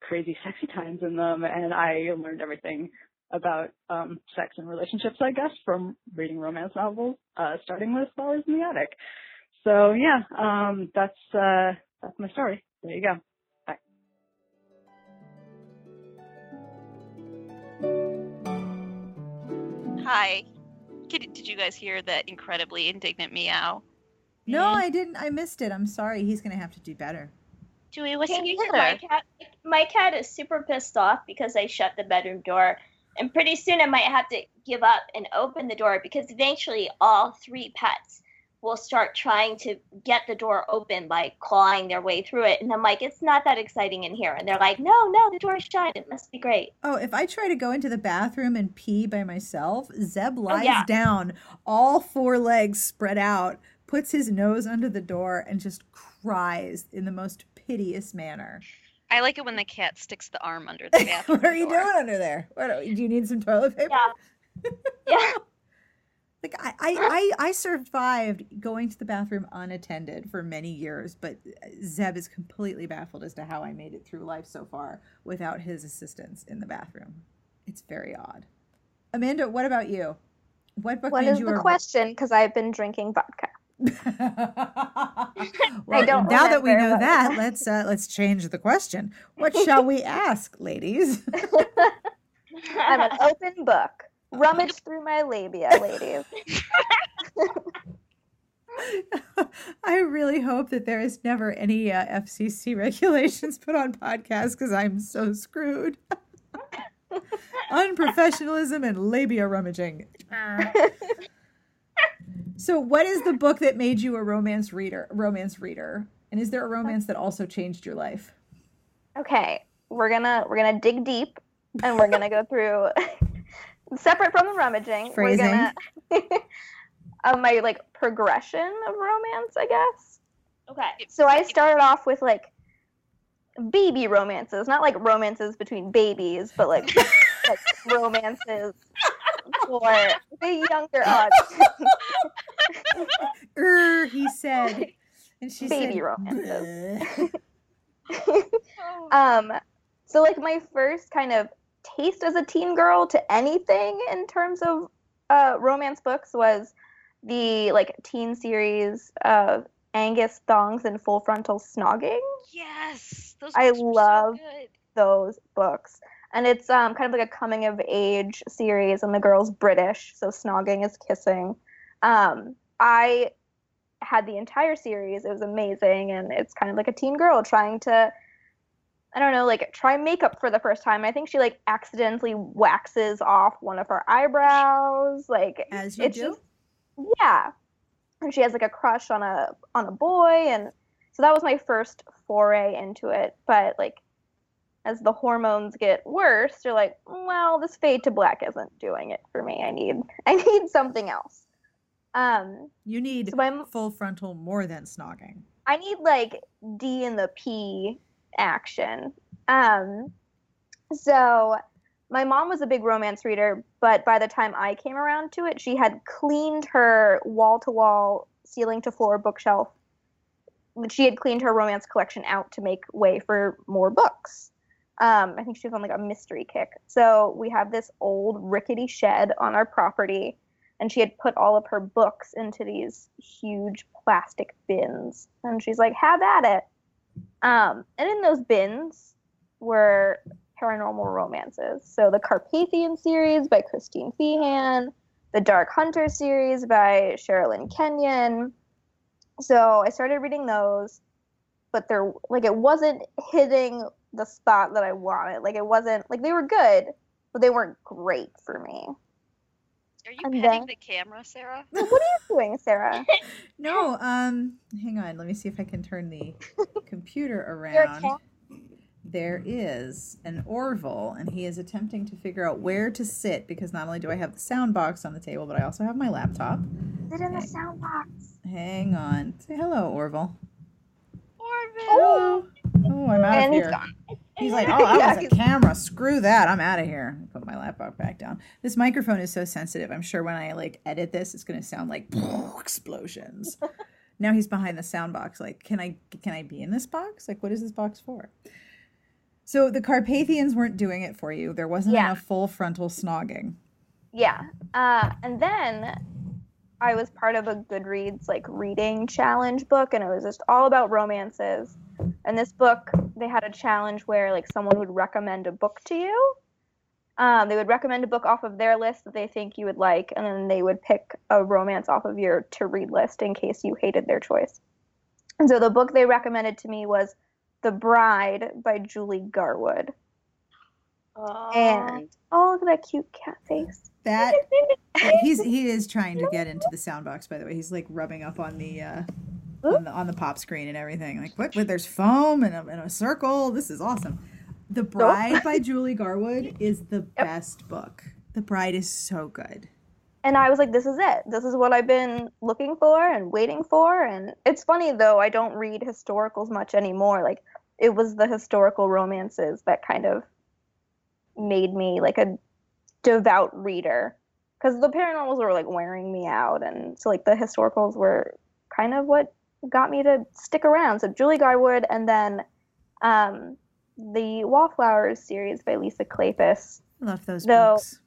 crazy sexy times in them and i learned everything about um, sex and relationships, I guess, from reading romance novels, uh, starting with Flowers in the Attic. So yeah, um, that's uh, that's my story. There you go. Bye. Hi. Did, did you guys hear that incredibly indignant meow? No, I didn't. I missed it. I'm sorry. He's going to have to do better. Joey, what's Can the you hear my cat? My cat is super pissed off because I shut the bedroom door. And pretty soon I might have to give up and open the door because eventually all three pets will start trying to get the door open by clawing their way through it. And I'm like, it's not that exciting in here. And they're like, no, no, the door's shut. It must be great. Oh, if I try to go into the bathroom and pee by myself, Zeb oh, lies yeah. down, all four legs spread out, puts his nose under the door, and just cries in the most piteous manner. I like it when the cat sticks the arm under the bathroom what are you door. doing under there? What are, do you need some toilet paper? Yeah. Yeah. Like I, I, I, I survived going to the bathroom unattended for many years, but Zeb is completely baffled as to how I made it through life so far without his assistance in the bathroom. It's very odd. Amanda, what about you? What book What made is you the a question? Because I've been drinking vodka. well, now that we know that, let's uh, let's change the question. What shall we ask, ladies? I'm an open book. Rummage through my labia, ladies. I really hope that there is never any uh, FCC regulations put on podcasts because I'm so screwed. Unprofessionalism and labia rummaging. So, what is the book that made you a romance reader? Romance reader, and is there a romance that also changed your life? Okay, we're gonna we're gonna dig deep, and we're gonna go through separate from the rummaging. Phrasing. We're gonna of my like progression of romance, I guess. Okay. So I started off with like baby romances, not like romances between babies, but like, like romances for the younger audience. Er, he said, and she Baby said, romances. "Bleh." um, so like my first kind of taste as a teen girl to anything in terms of uh, romance books was the like teen series of Angus Thongs and Full Frontal Snogging. Yes, those I books were so love- good. those books. And it's um, kind of like a coming of age series, and the girl's British, so snogging is kissing. Um, I had the entire series. It was amazing, and it's kind of like a teen girl trying to, I don't know, like try makeup for the first time. I think she like accidentally waxes off one of her eyebrows. Like As you it's do. just yeah and she has like a crush on a on a boy and so that was my first foray into it but like as the hormones get worse you're like well this fade to black isn't doing it for me i need i need something else um You need so full frontal more than snogging. I need like D and the P action. Um, so my mom was a big romance reader, but by the time I came around to it, she had cleaned her wall to wall, ceiling to floor bookshelf. She had cleaned her romance collection out to make way for more books. Um, I think she was on like a mystery kick. So we have this old rickety shed on our property, and she had put all of her books into these huge plastic bins. And she's like, "Have at it." Um, and in those bins were paranormal romances. So the Carpathian series by Christine Feehan, the Dark Hunter series by Sherilyn Kenyon. So I started reading those, but they're like it wasn't hitting the spot that I wanted. Like it wasn't like they were good, but they weren't great for me. Are you And petting then- the camera, Sarah? What are you doing, Sarah? No, um, hang on. Let me see if I can turn the computer around. There is an Orville, and he is attempting to figure out where to sit because not only do I have the sound box on the table, but I also have my laptop. Sit in the Okay. sound box. Hang on. Say hello, Orville. Orville. Hello. Oh, I'm out of And he's here. gone. He's like, oh, I Yeah, was a he's- camera. Screw that. I'm out of here. Put my laptop back down. This microphone is so sensitive. I'm sure when I like edit this, it's going to sound like explosions. now he's behind the sound box. Like, can I can I be in this box? Like, what is this box for? So the Carpathians weren't doing it for you. There wasn't Yeah. enough full frontal snogging. Yeah. Uh, and then I was part of a Goodreads like reading challenge book, and it was just all about romances. And this book, they had a challenge where like someone would recommend a book to you. Um, they would recommend a book off of their list that they think you would like, and then they would pick a romance off of your to read list in case you hated their choice. And so the book they recommended to me was The Bride by Julie Garwood. And oh, look at that cute cat face. That he's he is trying to get into the sound box. By the way, he's like rubbing up on the uh, on the on the pop screen and everything. Like what? What? There's foam and a, and a circle. This is awesome. The Bride by Julie Garwood is the best book. The Bride is so good. and I was like, this is it. This is what I've been looking for and waiting for. And it's funny though, I don't read historicals much anymore. Like it was the historical romances that kind of made me like a devout reader because the paranormals were like wearing me out, and so like the historicals were kind of what got me to stick around. So Julie Garwood, and then um, the Wallflowers series by Lisa Kleypas. I love those No. books.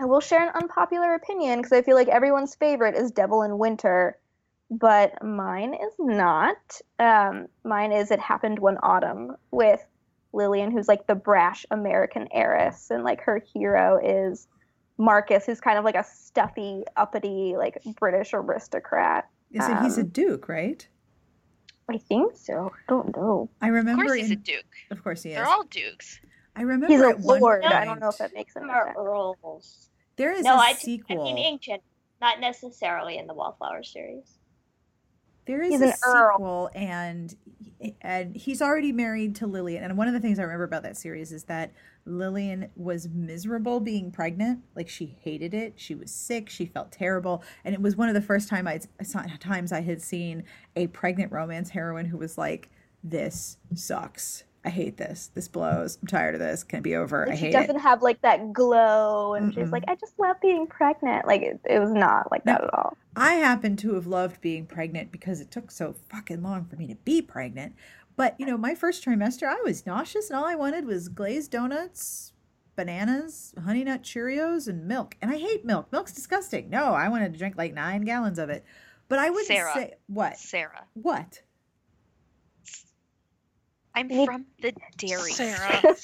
I will share an unpopular opinion because I feel like everyone's favorite is Devil in Winter, but mine is not. Um, mine is It Happened One Autumn with Lillian, who's like the brash American heiress, and like her hero is Marcus, who's kind of like a stuffy, uppity, like British aristocrat. Is it he's a Um, duke, right? I think so. I don't know. I remember. Of remember. course, he's a duke. of course he is. They're all dukes. I remember He's a at one lord. I don't know if that makes him. Or earls. There is No, a I, I sequel. mean ancient, not necessarily in the Wallflower series. There is He's a an earl. sequel, and and he's already married to Lillian. And one of the things I remember about that series is that Lillian was miserable being pregnant. Like she hated it. She was sick. She felt terrible, and it was one of the first time I times I had seen a pregnant romance heroine who was like, "This sucks. I hate this. This blows. I'm tired of this. Can it be over? I Like, she doesn't it." have like that glow, and she's Mm-mm. like, "I just love being pregnant." Like it, it was not like that at all. I happen to have loved being pregnant because it took so fucking long for me to be pregnant. But, you know, my first trimester, I was nauseous and all I wanted was glazed donuts, bananas, honey nut Cheerios, and milk. And I hate milk. Milk's disgusting. No, I wanted to drink like nine gallons of it. But I wouldn't Sarah. say what? Sarah. What? I'm Me- from the dairy. Sarah.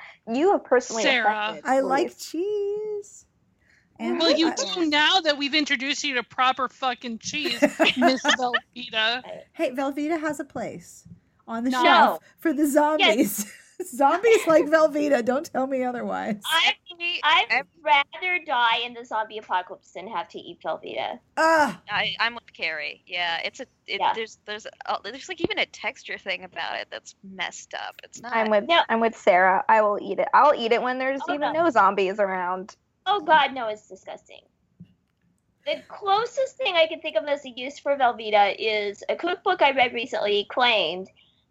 you have personally Sarah. affected, I like cheese. And Well, you I- do now that we've introduced you to proper fucking cheese, Miss Velveeta. Hey, Velveeta has a place on the No. shelf for the zombies. zombies like Velveeta. Don't tell me otherwise. I Actually, I'd rather die in the zombie apocalypse than have to eat Velveeta. Ah, I, I'm with Carrie. Yeah, it's a it, Yeah. there's there's a, there's like even a texture thing about it that's messed up. It's not. I'm with No. I'm with Sarah. I will eat it. I'll eat it when there's Oh, even no. no zombies around. Oh God, no, it's disgusting. The closest thing I can think of as a use for Velveeta is a cookbook I read recently claimed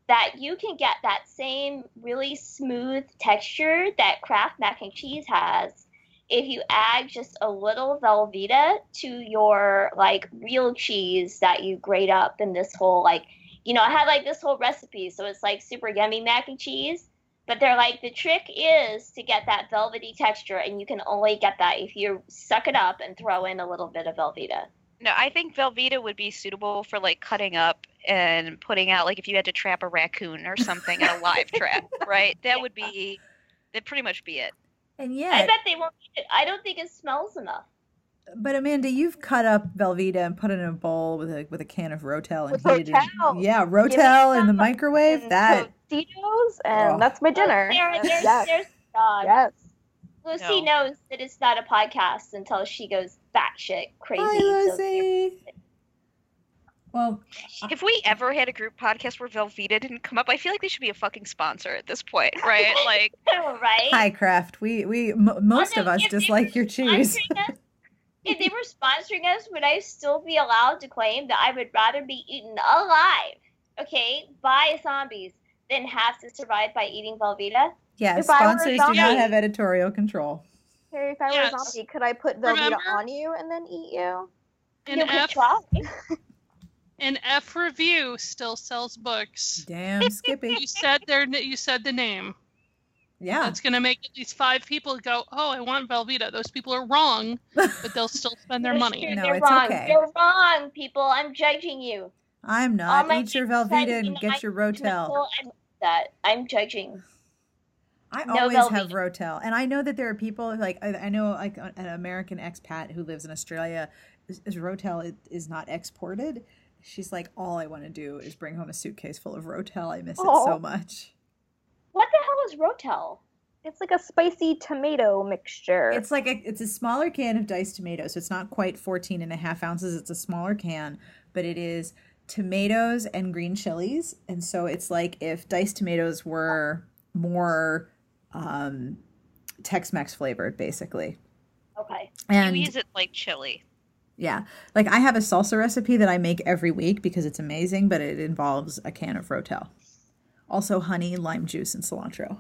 that you can get that same really smooth texture that Kraft mac and cheese has if you add just a little Velveeta to your like real cheese that you grate up in this whole like you know I had like this whole recipe so it's like super yummy mac and cheese but they're like the trick is to get that velvety texture and you can only get that if you suck it up and throw in a little bit of Velveeta. No, I think Velveeta would be suitable for like cutting up and putting out like if you had to trap a raccoon or something in a live trap, right? That would be that'd pretty much be it. and yeah, I bet they won't. I don't think it smells enough. but Amanda, you've cut up Velveeta and put it in a bowl with a with a can of Rotel and With heated it. Yeah, Give Rotel in the microwave. And That Tostitos, and Oh. that's my dinner. Sarah, there's, yes. there's dog. yes. Lucy No. knows that it's not a podcast until she goes batshit crazy. Hi, So- Lucy. Well, uh, If we ever had a group podcast where Velveeta didn't come up, I feel like they should be a fucking sponsor at this point, right? Like right? hi, Kraft. We we m- most Although of us dislike your cheese. us- If they were sponsoring us, would I still be allowed to claim that I would rather be eaten alive, okay, by zombies than have to survive by eating Velveeta? Yes, If I were a sponsors do not have editorial control. Carrie, if I were a zombie, could I put Velveeta Remember? on you and then eat you? An you could F, try. an F review still sells books. Damn, Skippy. You said their, you said the name. Yeah. That's going to make at least five people go, "Oh, I want Velveeta." Those people are wrong, but they'll still spend their money. No, They're it's wrong. okay. You're wrong, people. I'm judging you. I'm not. my Eat your Velveeta and get your I'm Rotel. I'm that. I'm judging. I No always have Rotel, and I know that there are people like I, I know like an American expat who lives in Australia. Is, is Rotel is, is not exported. She's like, all I want to do is bring home a suitcase full of Rotel. I miss it so much. What the hell is Rotel? It's like a spicy tomato mixture. It's like a, it's a smaller can of diced tomatoes. So it's not quite 14 and a half ounces. It's a smaller can, but it is tomatoes and green chilies. And so it's like if diced tomatoes were more um, Tex-Mex flavored, basically. Okay. And you use it like chili. Yeah, like I have a salsa recipe that I make every week because it's amazing, but it involves a can of Rotel. Also honey, lime juice, and cilantro.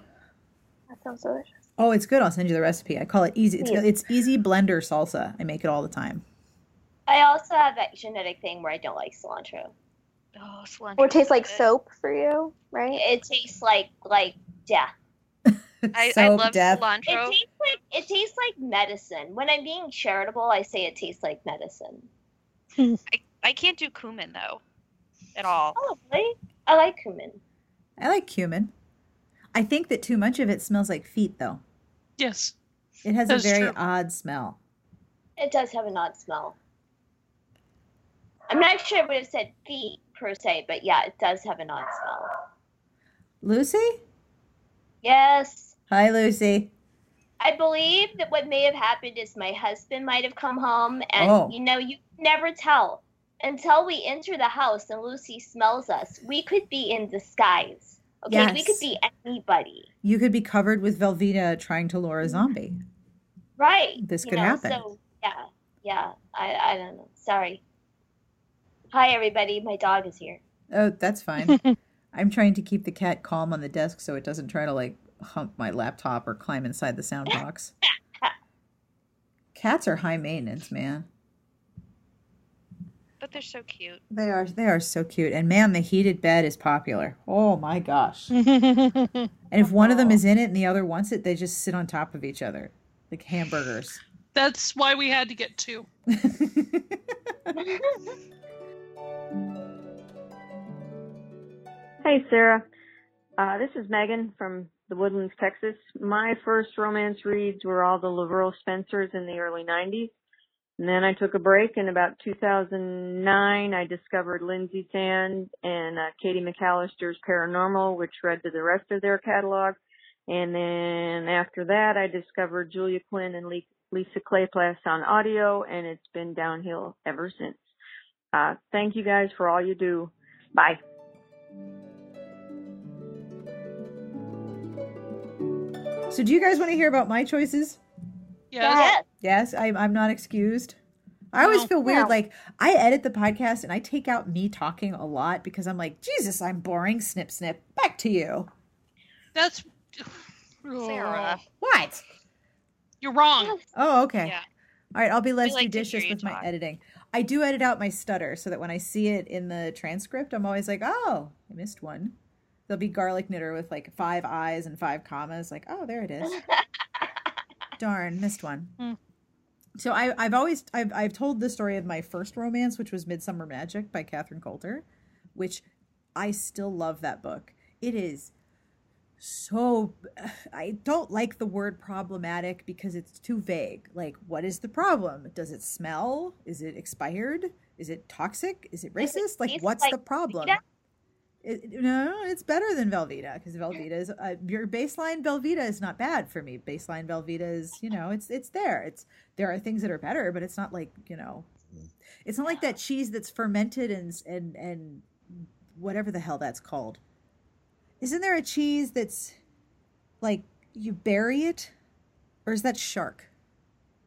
that sounds delicious. Oh, it's good. I'll send you the recipe. I call it easy. It's, it's easy blender salsa. I make it all the time. I also have that genetic thing where I don't like cilantro. Oh, cilantro. Or it tastes like good. soap for you, right? It tastes like like death. I, I Soap, love death. It cilantro. tastes like it tastes like medicine. When I'm being charitable, I say it tastes like medicine. I can't do cumin though, at all. Oh, really? I like cumin. I like cumin. I think that too much of it smells like feet, though. Yes. It has That's a very true. odd smell. It does have an odd smell. I'm not sure I would have said feet per se, but yeah, it does have an odd smell. Lucy? Yes. Hi, Lucy. I believe that what may have happened is my husband might have come home, and Oh. you know, you never tell until we enter the house and Lucy smells us. We could be in disguise. Okay, we could be anybody. You could be covered with Velveeta trying to lure a zombie. Right. This you could know, happen. So yeah, yeah. I I don't know. Sorry. Hi everybody. My dog is here. Oh, that's fine. I'm trying to keep the cat calm on the desk so it doesn't try to like hump my laptop or climb inside the sound box. Cats are high maintenance, man. But they're so cute. They are they are so cute. And man, the heated bed is popular. Oh my gosh. And if one of them is in it and the other wants it, they just sit on top of each other. Like hamburgers. That's why we had to get two. Hey, Sarah. Uh, this is Megan from the Woodlands, Texas. My first romance reads were all the LaVyrle Spencers in the early 90s. And then I took a break. In about 2009, I discovered Lynsay Sand and uh, Katie MacAlister's Paranormal, which read to the rest of their catalog. And then after that, I discovered Julia Quinn and Lisa Kleypas on audio, and it's been downhill ever since. Uh, thank you guys for all you do. Bye. So do you guys want to hear about my choices? Yes. Yes. Yes, I'm I'm not excused. I always No. feel weird. No. Like I edit the podcast and I take out me talking a lot because I'm like, Jesus, I'm boring. Snip, snip. Back to you. That's Sarah. What? You're wrong. Oh, okay. Yeah. All right, I'll be less like judicious you with my editing. I do edit out my stutter so that when I see it in the transcript, I'm always like, oh, I missed one. There'll be garlic knitter with like five eyes and five commas. Like, oh, there it is. Darn, missed one. Hmm. So I, I've always I've I've told the story of my first romance, which was Midsummer Magic by Catherine Coulter, which I still love that book. It is so I don't like the word problematic because it's too vague. Like, what is the problem? Does it smell? Is it expired? Is it toxic? Is it Does it racist? Like, what's like the problem? It, no, it's better than Velveeta because Velveeta is uh, your baseline. Velveeta is not bad for me. Baseline Velveeta is, you know, it's it's there. It's there are things that are better, but it's not like you know, it's not like that cheese that's fermented and and and whatever the hell that's called. Isn't there a cheese that's like you bury it, or is that shark?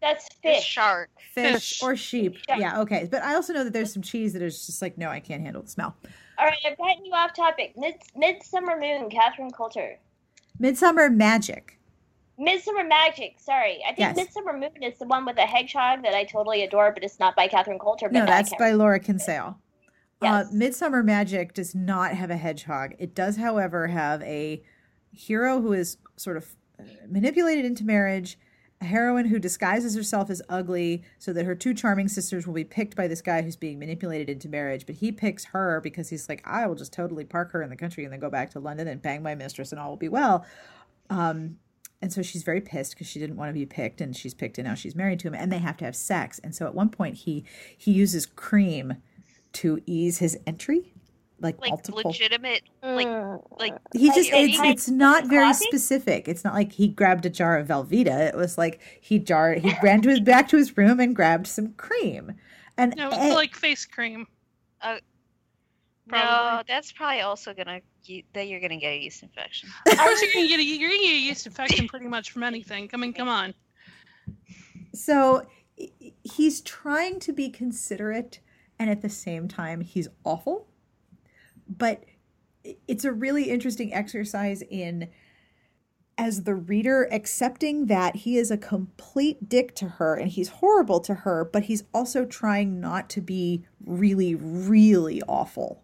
That's Fish fish. shark. Fish, Fish. or sheep? Shark. Yeah, okay. But I also know that there's some cheese that is just like, no, I can't handle the smell. All right, I've gotten you off topic. Mid- Midsummer Moon, Catherine Coulter. Midsummer Magic. Midsummer Magic. Sorry, I think Yes. Midsummer Moon is the one with a hedgehog that I totally adore, but it's not by Catherine Coulter. But No, that's by Laura Kinsale. Uh, Midsummer Magic does not have a hedgehog. It does, however, have a hero who is sort of manipulated into marriage, a heroine who disguises herself as ugly so that her two charming sisters will be picked by this guy who's being manipulated into marriage. But he picks her because he's like, I will just totally park her in the country and then go back to London and bang my mistress and all will be well. Um, and so she's very pissed because she didn't want to be picked and she's picked and now she's married to him and they have to have sex. And so at one point he he uses cream to ease his entry like, like multiple legitimate, like Mm. like he Like, just it's, it's not very coffee? specific it's not like he grabbed a jar of velveeta it was like he jar he ran to his back to his room and grabbed some cream and No, eh, like face cream. no, Probably. that's probably also gonna you, that you're gonna get a yeast infection. Of course, you're gonna get a you're gonna get a yeast infection pretty much from anything. I mean, come on. so he's trying to be considerate and at the same time he's awful but it's a really interesting exercise in as the reader accepting that he is a complete dick to her and he's horrible to her but he's also trying not to be really really awful.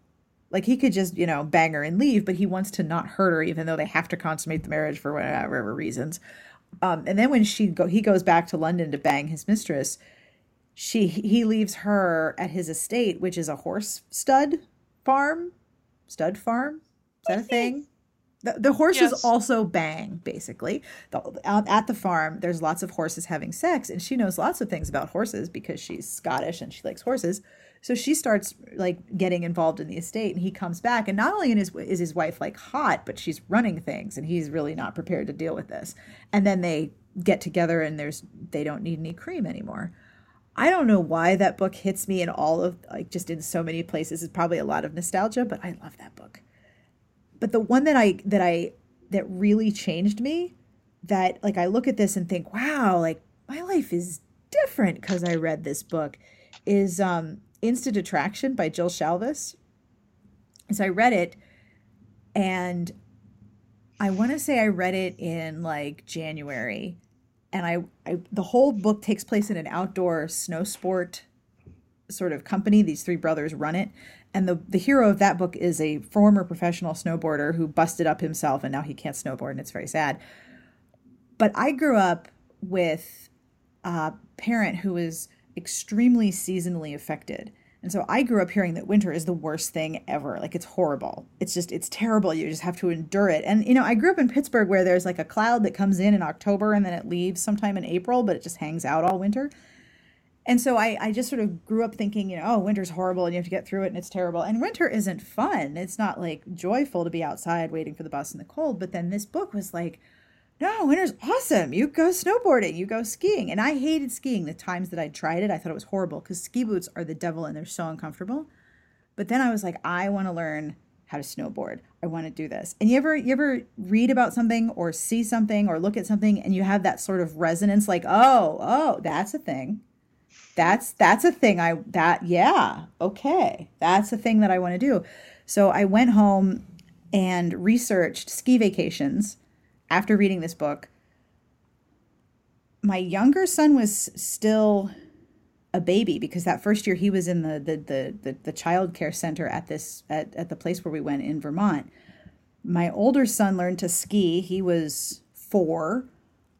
Like he could just you know bang her and leave but he wants to not hurt her even though they have to consummate the marriage for whatever reasons. Um, and then when she go he goes back to london to bang his mistress she he leaves her at his estate which is a horse stud farm stud farm? Is that a thing? The, the horses Yes. also bang basically. The, out at the farm there's lots of horses having sex and she knows lots of things about horses because she's scottish and she likes horses. So she starts like getting involved in the estate and he comes back and not only is, is his wife like hot but she's running things and he's really not prepared to deal with this. And then they get together and there's they don't need any cream anymore I don't know why that book hits me in all of like just in so many places. It's probably a lot of nostalgia, but I love that book. But the one that I that I that really changed me, that like I look at this and think, wow, like my life is different because I read this book, is um Instant Attraction by Jill Shalvis. So I read it and I want to say I read it in like January and I, I the whole book takes place in an outdoor snow sport sort of company. These three brothers run it. And the the hero of that book is a former professional snowboarder who busted up himself and now he can't snowboard and it's very sad. But i grew up with a parent who was extremely seasonally affected and so I grew up hearing that winter is the worst thing ever. Like it's horrible. It's just it's terrible. You just have to endure it. And you know, I grew up in Pittsburgh where there's like a cloud that comes in in October and then it leaves sometime in April, but it just hangs out all winter. And so I, I just sort of grew up thinking, you know, oh, winter's horrible and you have to get through it and it's terrible. And winter isn't fun. It's not like joyful to be outside waiting for the bus in the cold. But then this book was like, no, winter's awesome. You go snowboarding, you go skiing. And I hated skiing the times that I tried it. I thought it was horrible because ski boots are the devil and they're so uncomfortable. But then I was like, I want to learn how to snowboard. I want to do this. And you ever you ever read about something or see something or look at something and you have that sort of resonance like, "Oh, oh, that's a thing." That's that's a thing I that yeah, okay. That's a thing that I want to do. So I went home and researched ski vacations after reading this book, my younger son was still a baby because that first year he was in the the the the, the child care center at this at, at the place where we went in Vermont. My older son learned to ski. He was four.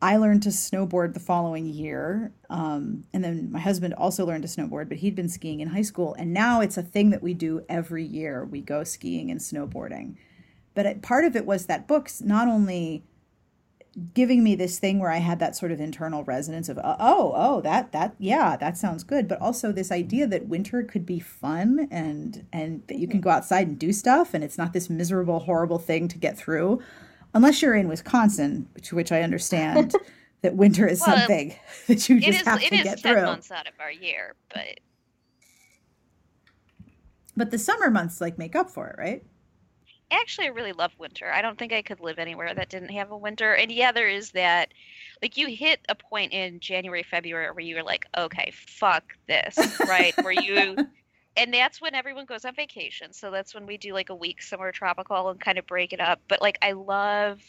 I learned to snowboard the following year. Um, and then my husband also learned to snowboard, but he'd been skiing in high school. And now it's a thing that we do every year. We go skiing and snowboarding. But it, part of it was that books not only giving me this thing where I had that sort of internal resonance of uh, oh oh that that yeah that sounds good. But also this idea that winter could be fun and and that you can go outside and do stuff and it's not this miserable horrible thing to get through unless you're in Wisconsin which which I understand that winter is Well, something that you just is have it to is get ten through. months out of our year, but but the summer months like make up for it right actually I really love winter. I don't think I could live anywhere that didn't have a winter. And yeah, there is that like you hit a point in January, February where you were like, okay, fuck this, right? where you and that's when everyone goes on vacation. So that's when we do like a week somewhere tropical and kind of break it up. But like I love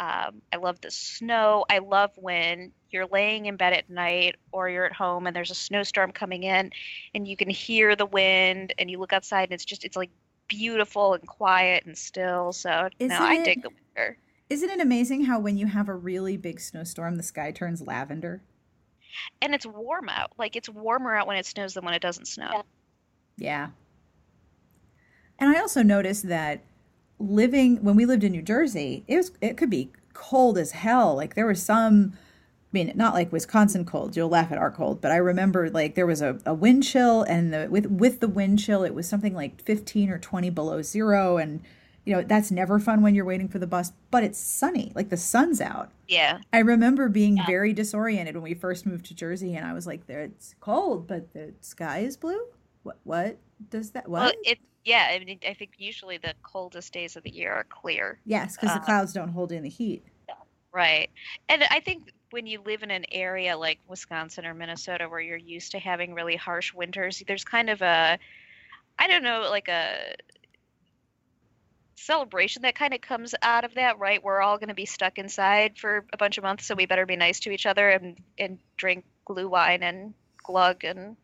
um, I love the snow. I love when you're laying in bed at night or you're at home and there's a snowstorm coming in and you can hear the wind and you look outside and it's just it's like beautiful and quiet and still. So no, Isn't I it- dig the winter. Isn't it amazing how when you have a really big snowstorm, the sky turns lavender? And it's warm out. Like it's warmer out when it snows than when it doesn't snow. Yeah. Yeah. And I also noticed that living when we lived in New Jersey, it was it could be cold as hell. Like there was some I mean, not like Wisconsin cold. You'll laugh at our cold, but I remember like there was a, a wind chill, and the with with the wind chill, it was something like fifteen or twenty below zero, and you know that's never fun when you're waiting for the bus. But it's sunny, like the sun's out. Yeah. I remember being Yeah. very disoriented when we first moved to Jersey, and I was like, "There, it's cold, but the sky is blue. What? What does that? What? Well, it yeah, I mean I think usually the coldest days of the year are clear. yes, because the uh, clouds don't hold in the heat. Right. And I think when you live in an area like Wisconsin or Minnesota where you're used to having really harsh winters, there's kind of a, I don't know, like a celebration that kind of comes out of that, right? We're all going to be stuck inside for a bunch of months, so we better be nice to each other and, and drink glühwein and glug and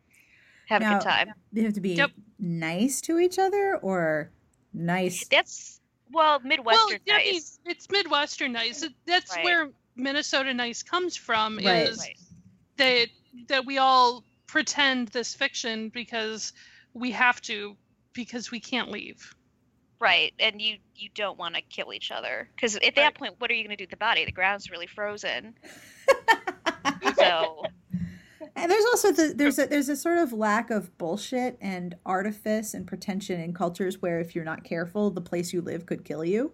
have a good time. They have to be Yep. nice to each other or nice. That's, well, Midwestern well, I mean, nice. it's Midwestern nice. That's Right. where Minnesota nice comes from. Right. Is Right. that that we all pretend this fiction because we have to because we can't leave. Right, and you you don't want to kill each other because at that point, what are you going to do with the body? The ground's really frozen. So And there's also the there's a there's a sort of lack of bullshit and artifice and pretension in cultures where if you're not careful, the place you live could kill you.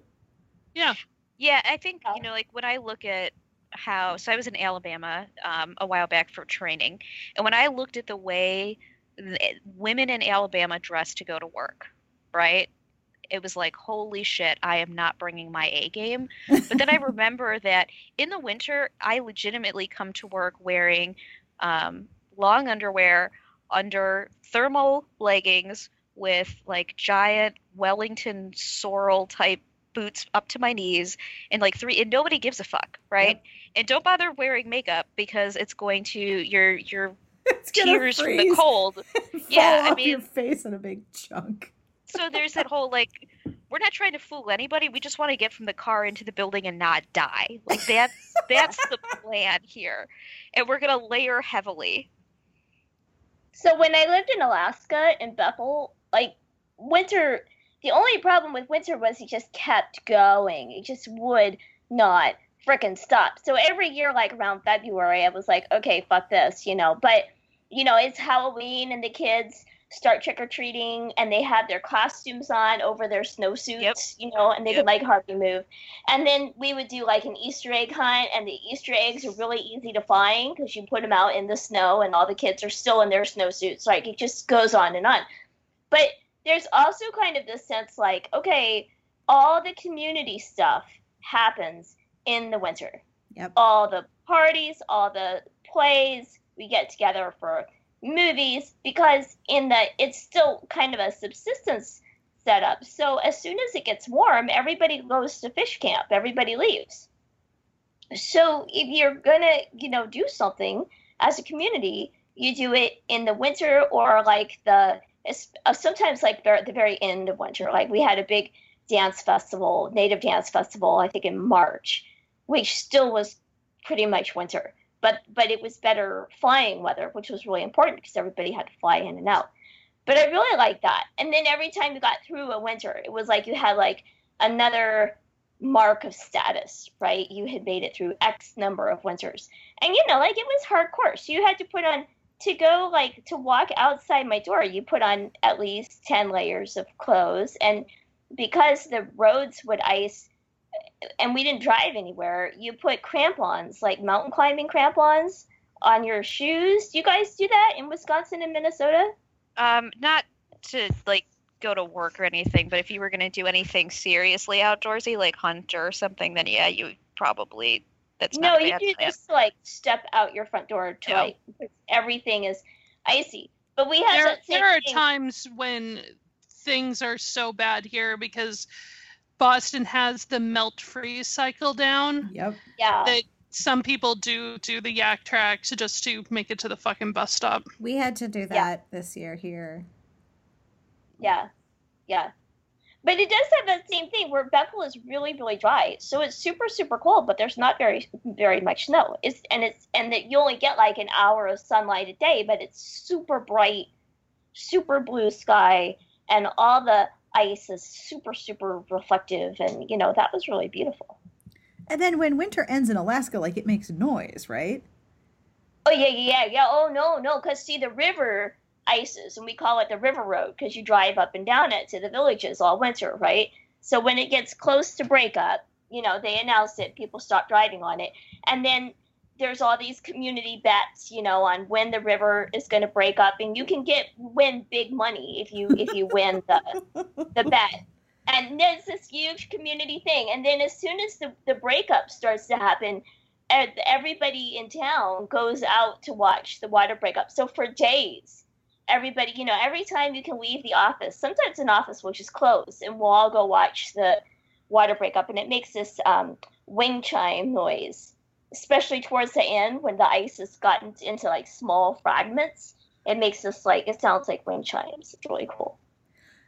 Yeah. Yeah, I think you know, like when I look at how so I was in Alabama um, a while back for training, and when I looked at the way th- women in Alabama dress to go to work, right? It was like, holy shit, I am not bringing my A game. But then I remember that in the winter, I legitimately come to work wearing um, long underwear under thermal leggings with like giant Wellington Sorel type boots up to my knees and like three and nobody gives a fuck right? And don't bother wearing makeup because it's going to your your It's gonna tears from the cold. and Yeah, fall I off your mean- face in a big chunk. so there's that whole like we're not trying to fool anybody we just want to get from the car into the building and not die. Like that's that's the plan here. And we're gonna layer heavily. So when I lived in Alaska in Bethel, like winter, the only problem with winter was he just kept going. He just would not frickin' stop. So every year, like around February, I was like, okay, fuck this, you know. But you know, it's Halloween and the kids start trick or treating and they have their costumes on over their snowsuits, Yep. you know, and they Yep. can like hardly move. And then we would do like an Easter egg hunt, and the Easter eggs are really easy to find because you put them out in the snow, and all the kids are still in their snowsuits. Like it just goes on and on. But there's also kind of this sense like, okay, all the community stuff happens in the winter. Yep. All the parties, all the plays, we get together for movies because in the it's still kind of a subsistence setup. So as soon as it gets warm, everybody goes to fish camp. Everybody leaves. So if you're gonna, you know, do something as a community, you do it in the winter or like the Uh, sometimes like at the very end of winter. Like we had a big dance festival, native dance festival, I think in March, which still was pretty much winter. But but it was better flying weather, which was really important because everybody had to fly in and out. But I really liked that. And then every time you got through a winter, it was like you had like another mark of status, right? You had made it through X number of winters. And you know, like it was hardcore. So you had to put on to go like to walk outside my door, you put on at least 10 layers of clothes and because the roads would ice and we didn't drive anywhere, you put crampons, like mountain climbing crampons on your shoes. Do you guys do that in Wisconsin and Minnesota? um not to like go to work or anything but if you were going to do anything seriously outdoorsy like hunt or something then yeah you probably that's no, not a you bad do plan. just like step out your front door to Yeah. like everything is icy. But we have There, there are thing. times when things are so bad here because Boston has the melt freeze cycle down. Yep. yeah. That some people do do the Yaktrax just to make it to the fucking bus stop. We had to do that Yeah. this year here. Yeah, yeah. But it does have that same thing where Bethel is really, really dry. So it's super, super cold, but there's not very, very much snow. It's and it's and that you only get like an hour of sunlight a day, but it's super bright, super blue sky, and all the ice is super, super reflective, and you know that was really beautiful. And then when winter ends in Alaska, like it makes noise, right? Oh yeah, yeah, yeah. Oh no, no, because see the river ices, and we call it the river road because you drive up and down it to the villages all winter, right? So when it gets close to breakup, you know, they announce it, people stop driving on it, and then there's all these community bets, you know, on when the river is going to break up, and you can get win big money if you if you win the the bet. And there's this huge community thing, and then as soon as the the breakup starts to happen, everybody in town goes out to watch the water breakup. So for days, everybody, you know, every time you can leave the office, sometimes an office will just close and we'll all go watch the water break up. And it makes this um, wind chime noise, especially towards the end when the ice has gotten into like small fragments. It makes this like, it sounds like wind chimes. It's really cool.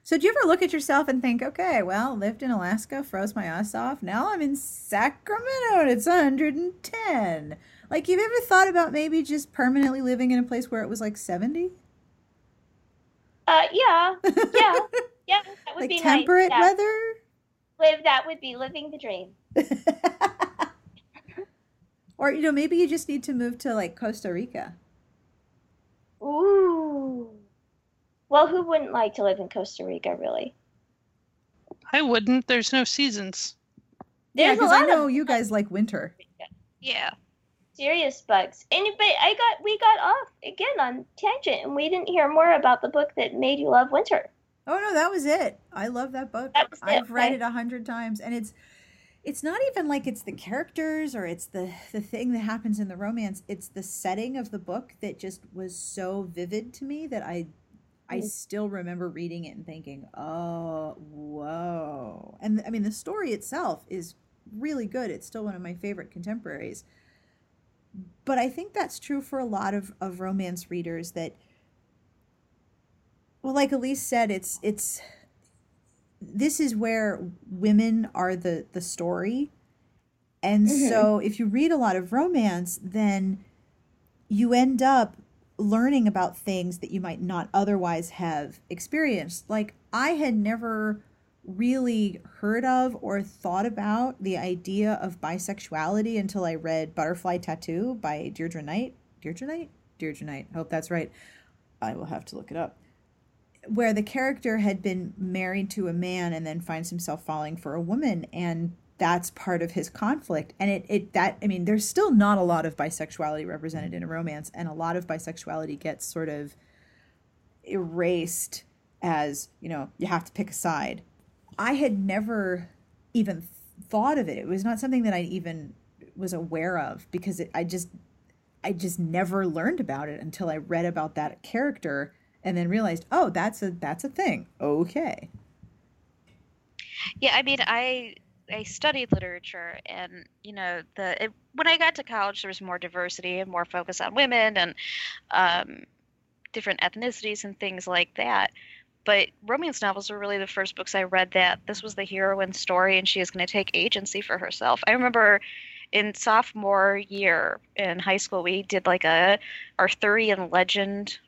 So do you ever look at yourself and think, okay, well, lived in Alaska, froze my ass off. Now I'm in Sacramento and it's 110. Like, you've ever thought about maybe just permanently living in a place where it was like 70? Uh, yeah, yeah, yeah. That would like be temperate nice. weather. Live that would be living the dream. or you know, maybe you just need to move to like Costa Rica. Ooh. Well, who wouldn't like to live in Costa Rica, really? I wouldn't. There's no seasons. yeah, There's a because I know of you guys like winter. Yeah. Serious bugs. Anybody, I got we got off again on tangent, and we didn't hear more about the book that made you love winter. Oh no, that was it. I love that book. That it, I've read okay. it a hundred times, and it's it's not even like it's the characters or it's the the thing that happens in the romance. It's the setting of the book that just was so vivid to me that I I Mm. still remember reading it and thinking, oh, whoa. And I mean, the story itself is really good. It's still one of my favorite contemporaries. But I think that's true for a lot of, of romance readers that, well, like Elyse said, it's, it's, this is where women are the, the story. And Mhm. so if you read a lot of romance, then you end up learning about things that you might not otherwise have experienced. Like I had never really heard of or thought about the idea of bisexuality until I read Butterfly Tattoo by Deidre Knight. Deidre Knight? Deidre Knight. Hope that's right. I will have to look it up. Where the character had been married to a man and then finds himself falling for a woman and that's part of his conflict and it, it that i mean there's still not a lot of bisexuality represented in a romance and a lot of bisexuality gets sort of erased as you know you have to pick a side i had never even thought of it. It was not something that i even was aware of because it, i just i just never learned about it until i read about that character and then realized oh that's a that's a thing. Okay. Yeah, I mean, I I studied literature, and you know, the it, when I got to college, there was more diversity and more focus on women and um, different ethnicities and things like that. But romance novels were really the first books I read that this was the heroine's story, and she is going to take agency for herself. I remember in sophomore year in high school, we did like a Arthurian legend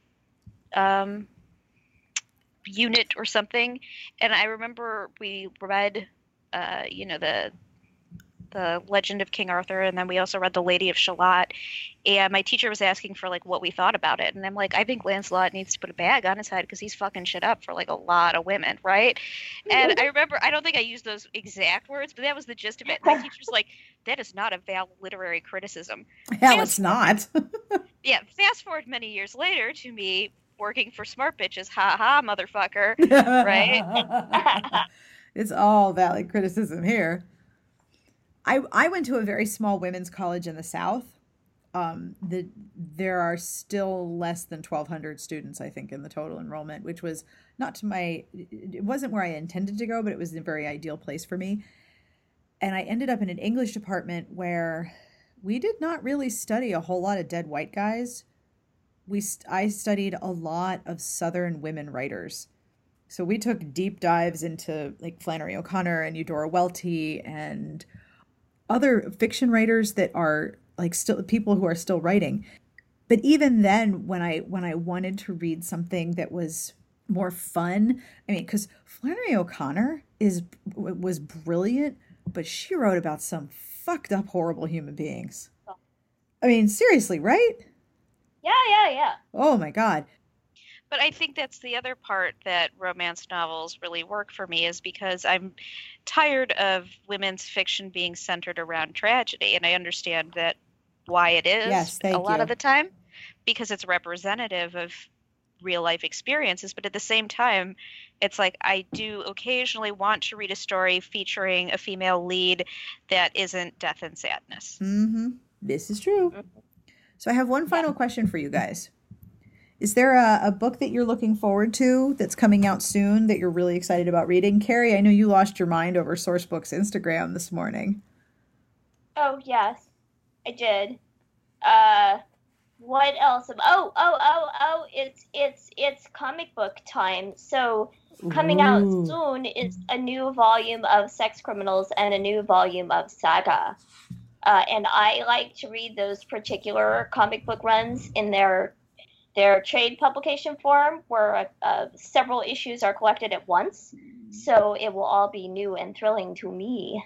um, unit or something, and I remember we read uh, you know the the Legend of King Arthur, and then we also read the Lady of Shalott. And my teacher was asking for like what we thought about it, and I'm like, I think Lancelot needs to put a bag on his head because he's fucking shit up for like a lot of women, right? And I remember, I don't think I used those exact words, but that was the gist of it. My teacher's like, that is not a valid literary criticism. hell it's not Yeah, fast forward many years later to me working for Smart Bitches, ha ha, motherfucker. right it's all valid criticism here i i went to a very small women's college in the south. Um the there are still less than 1200 students i think in the total enrollment which was not to my it wasn't where i intended to go but it was a very ideal place for me. And i ended up in an english department where we did not really study a whole lot of dead white guys. We i studied a lot of southern women writers. So we took deep dives into like Flannery O'Connor and Eudora Welty and other fiction writers that are like still people who are still writing. But even then when I when I wanted to read something that was more fun, I mean cuz Flannery O'Connor is was brilliant, but she wrote about some fucked up horrible human beings. Oh. I mean, seriously, right? Yeah, yeah, yeah. Oh my god. But I think that's the other part that romance novels really work for me is because I'm tired of women's fiction being centered around tragedy, and I understand that why it is Yes, thank a lot you. of the time because it's representative of real life experiences. But at the same time, it's like I do occasionally want to read a story featuring a female lead that isn't death and sadness. Mm-hmm. This is true. So I have one final question for you guys. Is there a, a book that you're looking forward to that's coming out soon that you're really excited about reading? Carrie, I know you lost your mind over Sourcebook's Instagram this morning. Oh yes, I did. Uh, what else? Oh, oh, oh, oh! It's it's it's comic book time. So coming out soon is a new volume of Sex Criminals and a new volume of Saga. Uh, and I like to read those particular comic book runs in their their trade publication form, where uh, several issues are collected at once. So it will all be new and thrilling to me.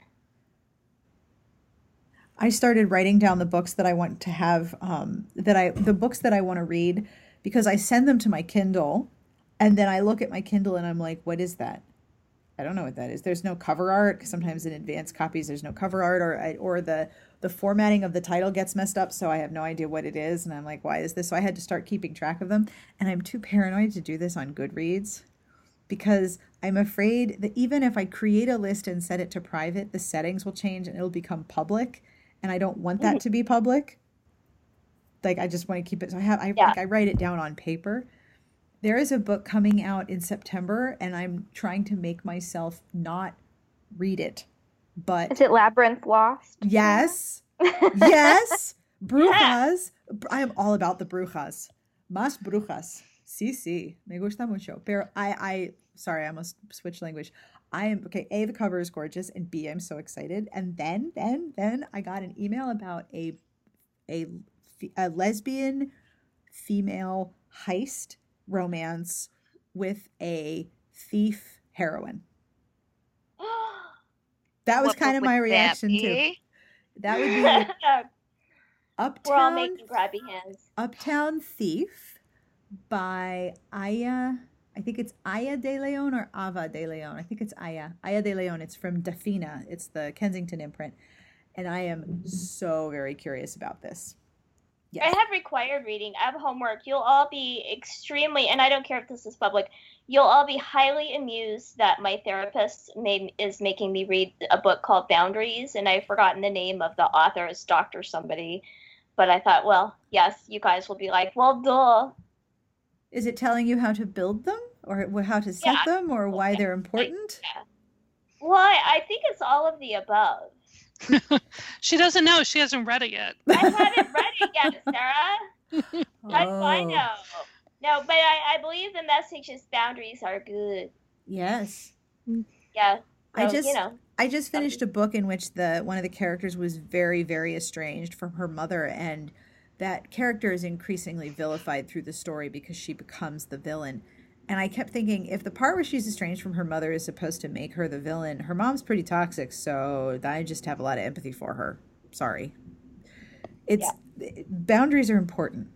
I started writing down the books that I want to have, um, that I the books that I want to read, because I send them to my Kindle, and then I look at my Kindle and I'm like, what is that? I don't know what that is. There's no cover art. sometimes in advanced copies, there's no cover art, or or the the formatting of the title gets messed up, so I have no idea what it is, and I'm like, why is this? So I had to start keeping track of them, and I'm too paranoid to do this on Goodreads because I'm afraid that even if I create a list and set it to private, the settings will change and it'll become public, and I don't want that to be public. Like I just want to keep it. So I have I Yeah. like I write it down on paper. There is a book coming out in September, and I'm trying to make myself not read it. But Is it Labyrinth Lost? yes, yes, brujas. I am all about the brujas. Más brujas. Sí, sí. Me gusta mucho. Pero I, I, sorry, I must switch language. I am, okay, A, the cover is gorgeous, and B, I'm so excited. And then, then, then I got an email about a, a, a lesbian female heist romance with a thief heroine. That was What kind of my would that reaction too. That would be We're all Uptown making grabby hands. Uptown Thief by Aya. I think it's Aya de Leon or Ava de Leon. I think it's Aya. Aya de Leon. It's from Dafina. It's the Kensington imprint. And I am so very curious about this. Yes. I have required reading. I have homework. You'll all be extremely, and I don't care if this is public. You'll all be highly amused that my therapist made, is making me read a book called Boundaries, and I've forgotten the name of the author. It's Doctor somebody, but I thought, well, yes, you guys will be like, well, duh. Is it telling you how to build them or how to set Yeah. them or why they're important? Well, I, I think it's all of the above. She doesn't know. She hasn't read it yet. I haven't read it yet, Sarah. How do I Oh, know? No, but I, I believe the message is boundaries are good. Yes. Yeah. I just you know. I just finished a book in which the one of the characters was very very estranged from her mother and that character is increasingly vilified through the story because she becomes the villain. And I kept thinking if the part where she's estranged from her mother is supposed to make her the villain, her mom's pretty toxic, so I just have a lot of empathy for her. Sorry. It's boundaries are important.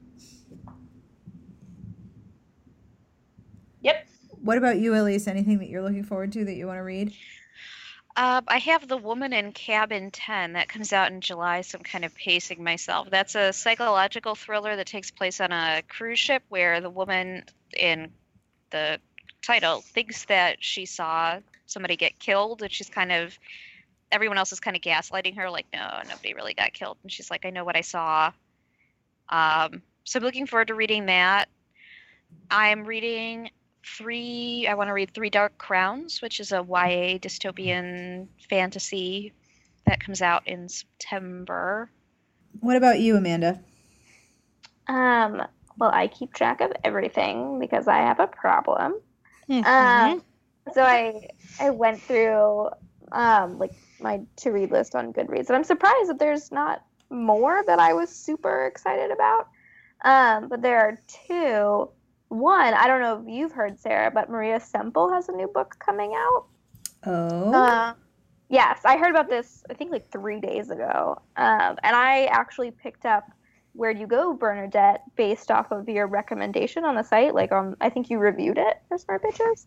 Yep. What about you, Elyse? Anything that you're looking forward to that you want to read? Um, I have The Woman in Cabin 10 that comes out in July, so I'm kind of pacing myself. That's a psychological thriller that takes place on a cruise ship where the woman in the title thinks that she saw somebody get killed, and she's kind of, everyone else is kind of gaslighting her, like, no, nobody really got killed. And she's like, I know what I saw. Um, so I'm looking forward to reading that. I'm reading three i want to read three dark crowns which is a ya dystopian fantasy that comes out in september What about you, Amanda? Um, well, I keep track of everything because I have a problem. Mhm. Um, so I I went through um, like my to read list on Goodreads, and I'm surprised that there's not more that I was super excited about. Um, but there are two. One, I don't know if you've heard Sarah, but Maria Semple has a new book coming out. Oh. Uh, yes, I heard about this. I think like three days ago, um, and I actually picked up "Where'd You Go, Bernadette" based off of your recommendation on the site. Like, um, I think you reviewed it for Smart Bitches.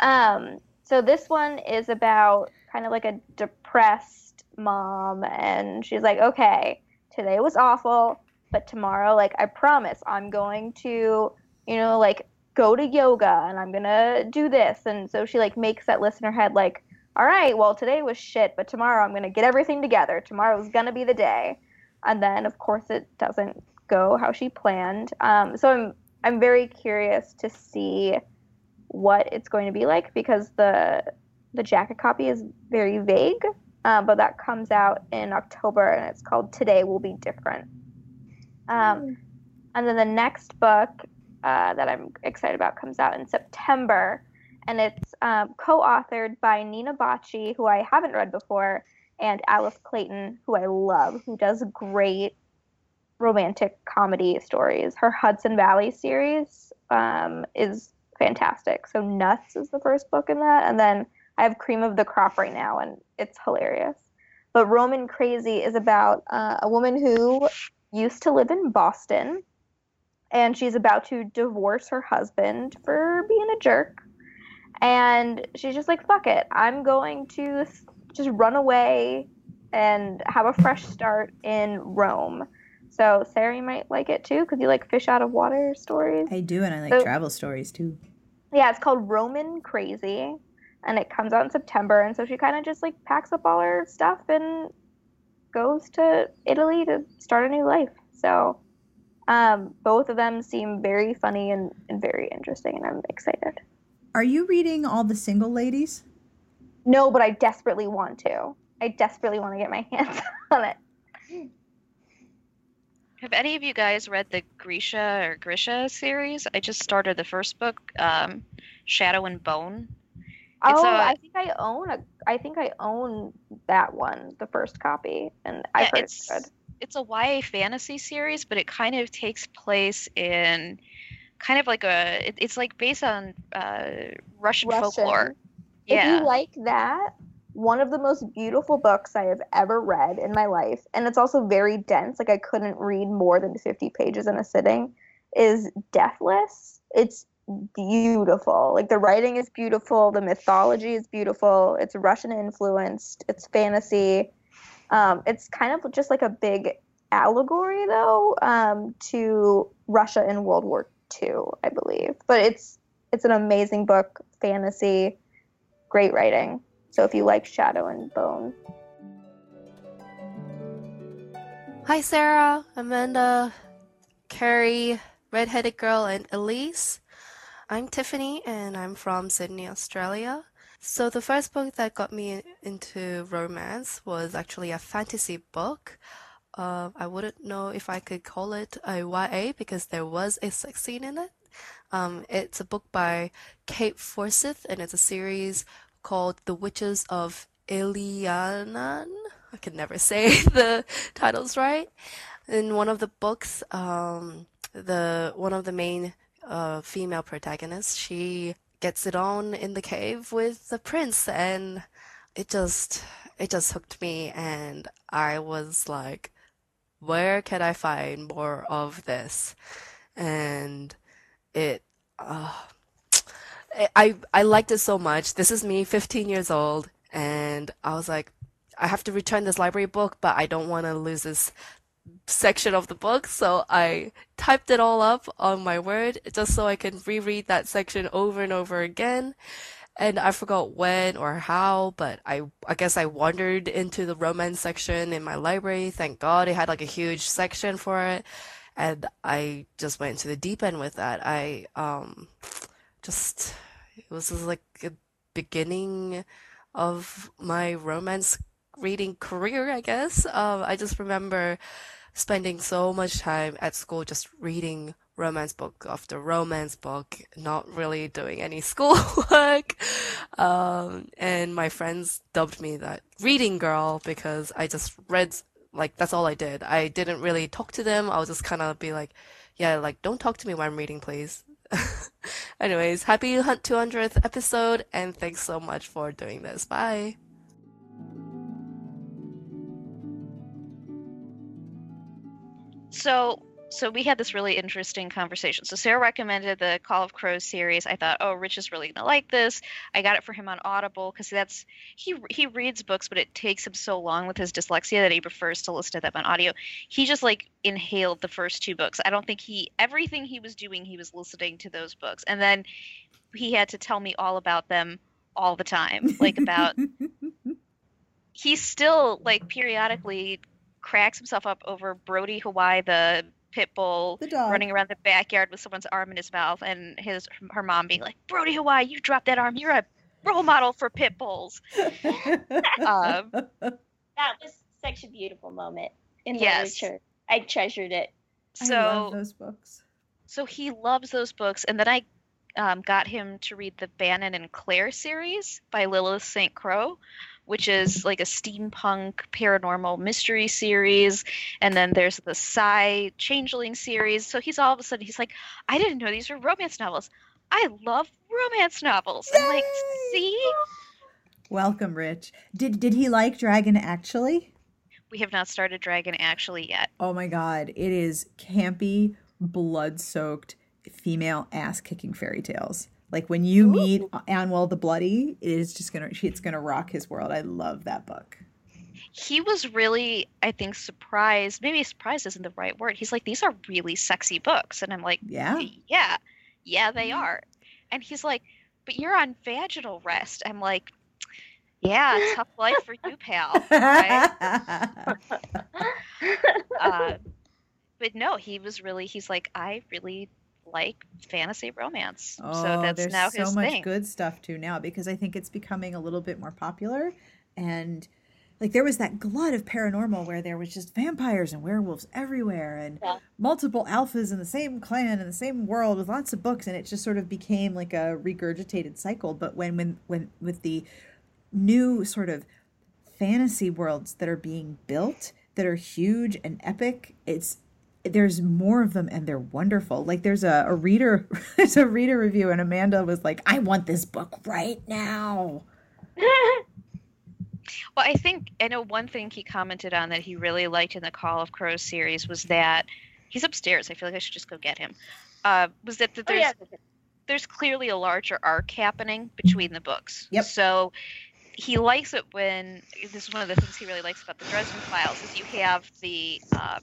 Um, so this one is about kind of like a depressed mom, and she's like, "Okay, today was awful, but tomorrow, like, I promise, I'm going to, you know, like." go to yoga and I'm gonna do this and so she like makes that list in her head like all right, well, today was shit, but tomorrow I'm to get everything together. Tomorrow's to be the day. And then, of course, it doesn't go how she planned. Um, so I'm, I'm very curious to see what it's going to be like because the, the jacket copy is very vague, uh, but that comes out in October and it's called Today Will Be Different. Um, and then the next book uh, that I'm excited about comes out in September and it's um, co-authored by Nina Bocci, who I haven't read before, and Alice Clayton, who I love, who does great romantic comedy stories. Her Hudson Valley series um, is fantastic. So Nuts is the first book in that, and then I have Cream of the Crop right now, and it's hilarious. But Roman Crazy is about uh, a woman who used to live in Boston, and she's about to divorce her husband for being a jerk. And she's just like fuck it. I'm going to just run away and have a fresh start in rome. So sarah you might like it too because you like fish out of water stories. I do, and I like So- travel stories too. yeah it's called roman crazy and it comes out in september and so she kind of just like packs up all her stuff and goes to italy to start a new life. So um, both of them seem very funny and, and very interesting and i'm excited Are you reading all the single ladies? No, but I desperately want to. I desperately want to get my hands on it. Have any of you guys read the Grisha or Grisha series? I just started the first book, um, Shadow and Bone. It's oh, a- I think I own a. I think I own that one, the first copy, and I've Yeah, heard it's it's good. It's a YA fantasy series, but it kind of takes place in kind of like a. It, it's like based on uh, Russian, Russian. folklore. If you like that, one of the most beautiful books I have ever read in my life, and it's also very dense. Like I couldn't read more than fifty pages in a sitting. Is Deathless. It's beautiful. Like the writing is beautiful, the mythology is beautiful. It's Russian influenced. It's fantasy. Um, it's kind of just like a big allegory, though, um, to Russia in World War II, I believe. But it's it's an amazing book, fantasy, great writing. So if you like Shadow and Bone, Hi, Sarah, Amanda, Carrie, Redheaded Girl, and Elyse. I'm Tiffany, and I'm from Sydney, Australia. So, the first book that got me into romance was actually a fantasy book. Uh, I wouldn't know if I could call it a YA because there was a sex scene in it. Um, it's a book by Kate Forsyth, and it's a series called The Witches of Eileanan. I can never say the titles right. In one of the books, um, the one of the main uh, female protagonists, she gets it on in the cave with the prince, and it just it just hooked me, and I was like, where can I find more of this? And it, uh, I I liked it so much. This is me, 15 years old, and I was like, I have to return this library book, but I don't want to lose this section of the book, so I typed it all up on my Word just so I can reread that section over and over again. And I forgot when or how, but I I guess I wandered into the romance section in my library. Thank God it had like a huge section for it. And I just went to the deep end with that. I um just it was just like a beginning of my romance reading career, I guess. Um, I just remember spending so much time at school just reading romance book after romance book, not really doing any schoolwork. Um, and my friends dubbed me that reading girl because I just read, like, that's all I did. I didn't really talk to them. I would just kind of be like, yeah, like, don't talk to me when I'm reading, please. Anyways, happy 200th episode, and thanks so much for doing this. Bye. So so we had this really interesting conversation. So Sarah recommended the Call of Crows series. I thought, oh, Rich is really gonna like this. I got it for him on Audible because that's he he reads books, but it takes him so long with his dyslexia that he prefers to listen to them on audio. He just like inhaled the first two books. I don't think he everything he was doing, he was listening to those books, and then he had to tell me all about them all the time, like about. he still like periodically cracks himself up over Brody Hawaii, the pit bull The dog. running around the backyard with someone's arm in his mouth, and his her mom being like, "Brody Hawaii, you dropped that arm. You're a role model for pit bulls." Um, That was such a beautiful moment in Yes. literature. I treasured it. I So love those books. so he loves those books, and then I um, got him to read the Bannon and Clare series by Lilith Saintcrow, which is like a steampunk paranormal mystery series, and then there's the Psy Changeling series. So he's all of a sudden he's like, I didn't know these were romance novels. I love romance novels. I'm like, see, Welcome, Rich. Did did he like Dragon actually? we have not started Dragon actually yet. Oh my god, it is campy, blood-soaked female ass-kicking fairy tales. Like when you meet Annwyl the Bloody, it is just gonna it's gonna rock his world. I love that book. he was really i think surprised maybe surprised isn't the right word he's like these are really sexy books and i'm like Yeah. yeah yeah they are and he's like but you're on vaginal rest i'm like yeah tough life for you pal right? uh, but no he was really he's like i really like fantasy romance. Oh, so that's there's now so his much thing. good stuff too now because I think it's becoming a little bit more popular. And like there was that glut of paranormal where there was just vampires and werewolves everywhere and Yeah. multiple alphas in the same clan in the same world with lots of books and it just sort of became like a regurgitated cycle. But when when when with the new sort of fantasy worlds that are being built that are huge and epic it's there's more of them and they're wonderful like there's a, a reader there's a reader review and amanda was like i want this book right now Well, I think I know one thing he commented on that he really liked in the Call of Crows series was that he's upstairs. I feel like I should just go get him. Uh, was that, that Oh, there's yeah. there's clearly a larger arc happening between the books. Yep. So he likes it when this is one of the things he really likes about the Dresden Files is you have the um,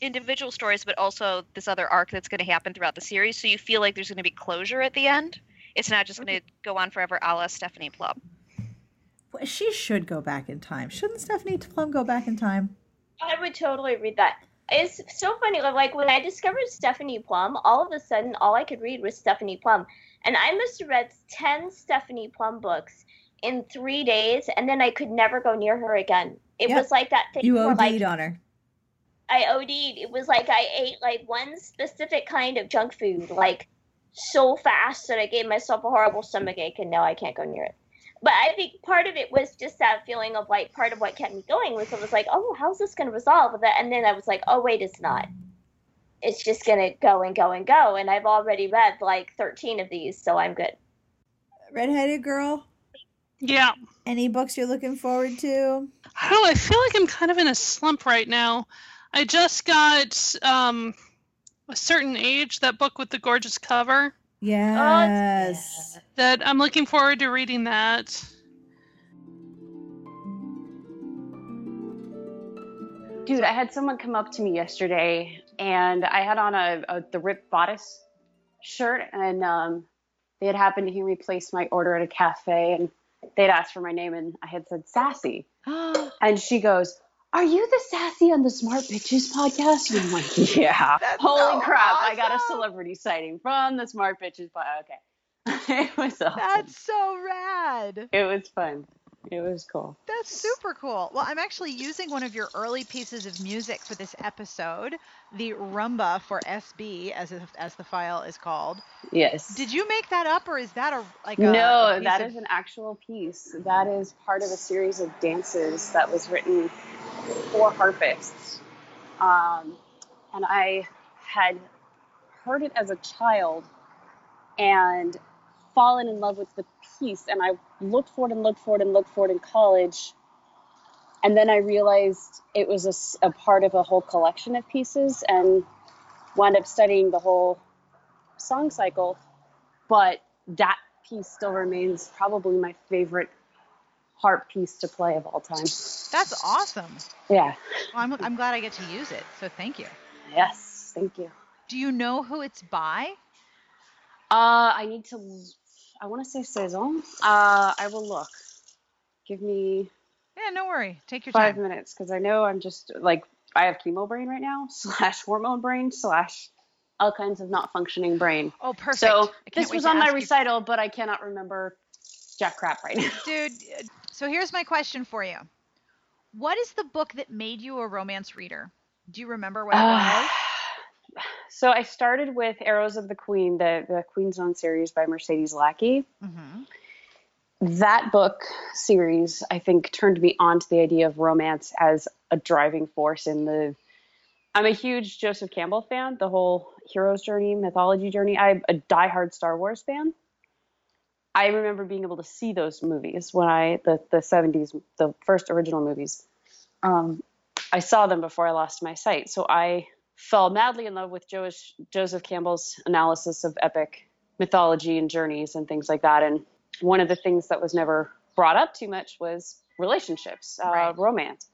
individual stories, but also this other arc that's going to happen throughout the series. So you feel like there's going to be closure at the end. It's not just going to go on forever, a la Stephanie Plum. Well, she should go back in time shouldn't stephanie plum go back in time I would totally read that. It's so funny. Like when I discovered Stephanie Plum, all of a sudden, all I could read was Stephanie Plum, and I must have read ten Stephanie Plum books in three days, and then I could never go near her again. It Yep. was like that thing you where OD'd like on her I OD'd. It was like I ate like one specific kind of junk food, like so fast that I gave myself a horrible stomach ache, and now I can't go near it. But I think part of it was just that feeling of like part of what kept me going was I was like, oh, how's this going to resolve that? And then I was like, oh wait, it's not. It's just going to go and go and go. And I've already read like 13 of these, so I'm good. redheaded girl Yeah. any books you're looking forward to I don't know. I feel like I'm kind of in a slump right now. I just got um, a certain age, that book with the gorgeous cover. yes That I'm looking forward to reading that. Dude, I had someone come up to me yesterday, and I had on a, a the ripped bodice shirt, and um, they had happened to hear me place my order at a cafe, and they'd asked for my name, and I had said sassy, and she goes, "Are you the sassy on the Smart Bitches podcast?" And I'm like, "Yeah." Holy so crap! I got a celebrity sighting from the Smart Bitches podcast. Okay, it was awesome. That's so rad. It was fun. It was cool. That's super cool. Well, I'm actually using one of your early pieces of music for this episode, the rumba for SB, as if, as the file is called. Yes. Did you make that up, or is that a like a no, a that of- is an actual piece. That is part of a series of dances that was written for harpists. Um, and I had heard it as a child and fallen in love with the piece. And I looked for it and looked for it and looked for it in college. And then I realized it was a part of a whole collection of pieces and wound up studying the whole song cycle. But that piece still remains probably my favorite harp piece to play of all time. That's awesome. Yeah. Well, I'm I'm glad I get to use it. So thank you. Yes. Thank you. Do you know who it's by? Uh, I need to. I want to say saison. Uh, I will look. Give me Yeah, no worry. Take your five time. minutes because I know I'm just like I have chemo brain right now slash hormone brain slash all kinds of not functioning brain. Oh, perfect. So this was on my ask you- recital, but I cannot remember jack crap right now. Dude, so here's my question for you. What is the book that made you a romance reader? Do you remember what it Uh, was? So I started with Arrows of the Queen, the the Queen's Own series by Mercedes Lackey. Mm-hmm. that book series i think turned me on to the idea of romance as a driving force in the i'm a huge joseph campbell fan the whole hero's journey mythology journey i'm a diehard star wars fan i remember being able to see those movies when i the, the 70s the first original movies um, i saw them before i lost my sight so i fell madly in love with joseph campbell's analysis of epic mythology and journeys and things like that and one of the things that was never brought up too much was relationships, uh, Right. romance.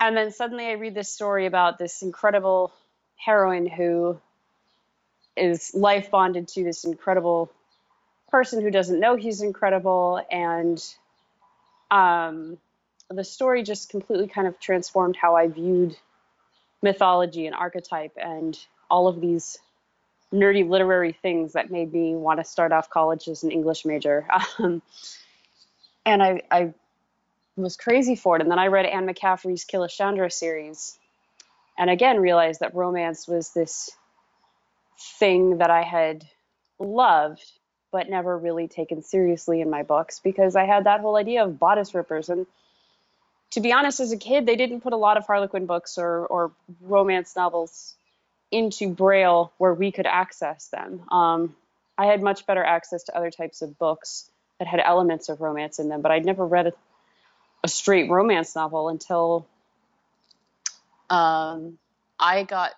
And then suddenly I read this story about this incredible heroine who is life bonded to this incredible person who doesn't know he's incredible. And um, the story just completely kind of transformed how I viewed mythology and archetype and all of these nerdy literary things that made me want to start off college as an English major. Um, and I, I was crazy for it. And then I read Anne McCaffrey's Killashandra series, and again realized that romance was this thing that I had loved, but never really taken seriously in my books because I had that whole idea of bodice rippers. And to be honest, as a kid, they didn't put a lot of Harlequin books or, or romance novels into Braille where we could access them. Um, I had much better access to other types of books that had elements of romance in them, but I'd never read a, a straight romance novel until um, I got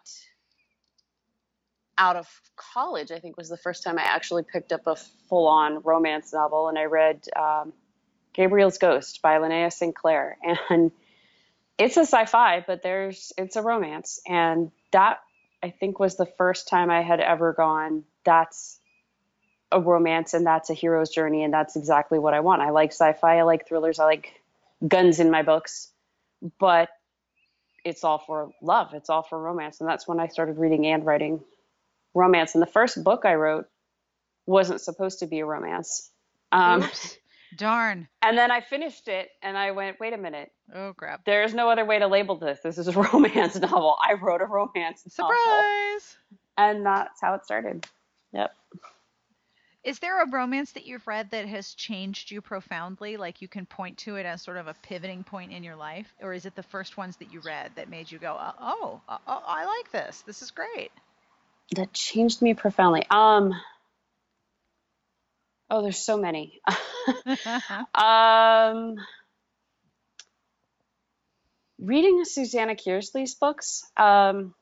out of college. I think was the first time I actually picked up a full-on romance novel, and I read um, Gabriel's Ghost by Linnea Sinclair, and it's a sci-fi, but there's it's a romance, and that I think was the first time I had ever gone. That's a romance, and that's a hero's journey, and that's exactly what I want. I like sci-fi, I like thrillers, I like guns in my books, but it's all for love. It's all for romance, and that's when I started reading and writing romance. And the first book I wrote wasn't supposed to be a romance. Um. Darn. and then I finished it, and I went, "Wait a minute." Oh crap. There's no other way to label this. This is a romance novel. I wrote a romance novel. Surprise. And that's how it started. Yep. Is there a romance that you've read that has changed you profoundly? Like you can point to it as sort of a pivoting point in your life? Or is it the first ones that you read that made you go, uh, oh, oh, oh, oh, I like this. This is great. That changed me profoundly. Um Oh, there's so many. um reading Susanna Kearsley's books, um,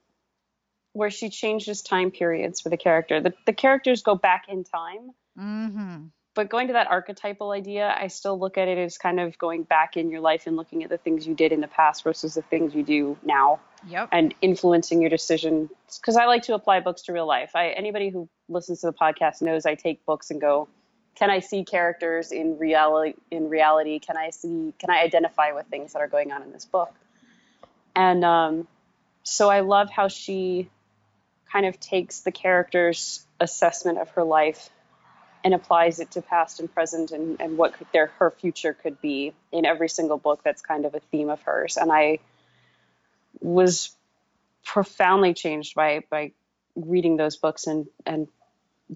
where she changes time periods for the character. The, the characters go back in time, mm-hmm. but going to that archetypal idea, I still look at it as kind of going back in your life and looking at the things you did in the past versus the things you do now Yep. and influencing your decisions. Because I like to apply books to real life. I, anybody who listens to the podcast knows I take books and go, can I see characters in reality? In reality, can I see? Can I identify with things that are going on in this book? And um, so I love how she kind of takes the character's assessment of her life and applies it to past and present and, and what could their her future could be in every single book that's kind of a theme of hers and i was profoundly changed by by reading those books and and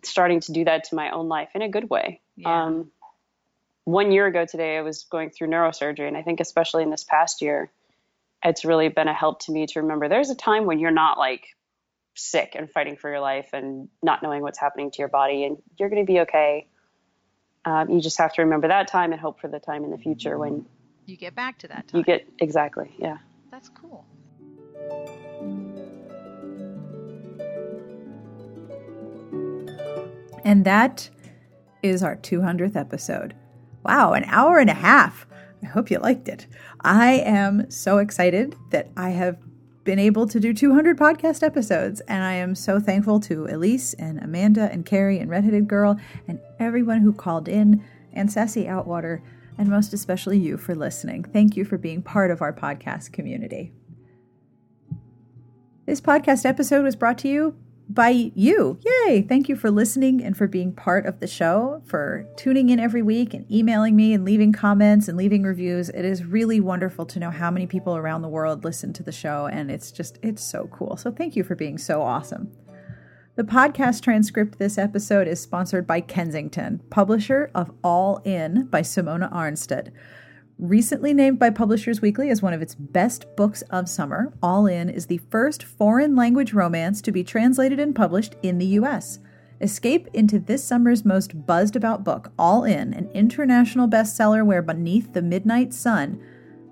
starting to do that to my own life in a good way Yeah. um, one year ago today i was going through neurosurgery and i think especially in this past year it's really been a help to me to remember there's a time when you're not like sick and fighting for your life and not knowing what's happening to your body and you're going to be okay um, you just have to remember that time and hope for the time in the future when You get back to that time. you get exactly yeah That's cool. And that is our 200th episode. Wow, an hour and a half. I hope you liked it. I am so excited that I have been able to do 200 podcast episodes, and I am so thankful to Elyse and Amanda and Carrie and Redheaded Girl and everyone who called in, and Sassy Outwater, and most especially you for listening. Thank you for being part of our podcast community. This podcast episode was brought to you by you. Yay! Thank you for listening and for being part of the show, for tuning in every week and emailing me and leaving comments and leaving reviews. It is really wonderful to know how many people around the world listen to the show, and it's just, it's so cool. So thank you for being so awesome. The podcast transcript this episode is sponsored by Kensington, publisher of All In by Simona Ahrnstedt. Recently named by Publishers Weekly as one of its best books of summer, All In is the first foreign language romance to be translated and published in the US. Escape into this summer's most buzzed about book, All In, an international bestseller where beneath the midnight sun,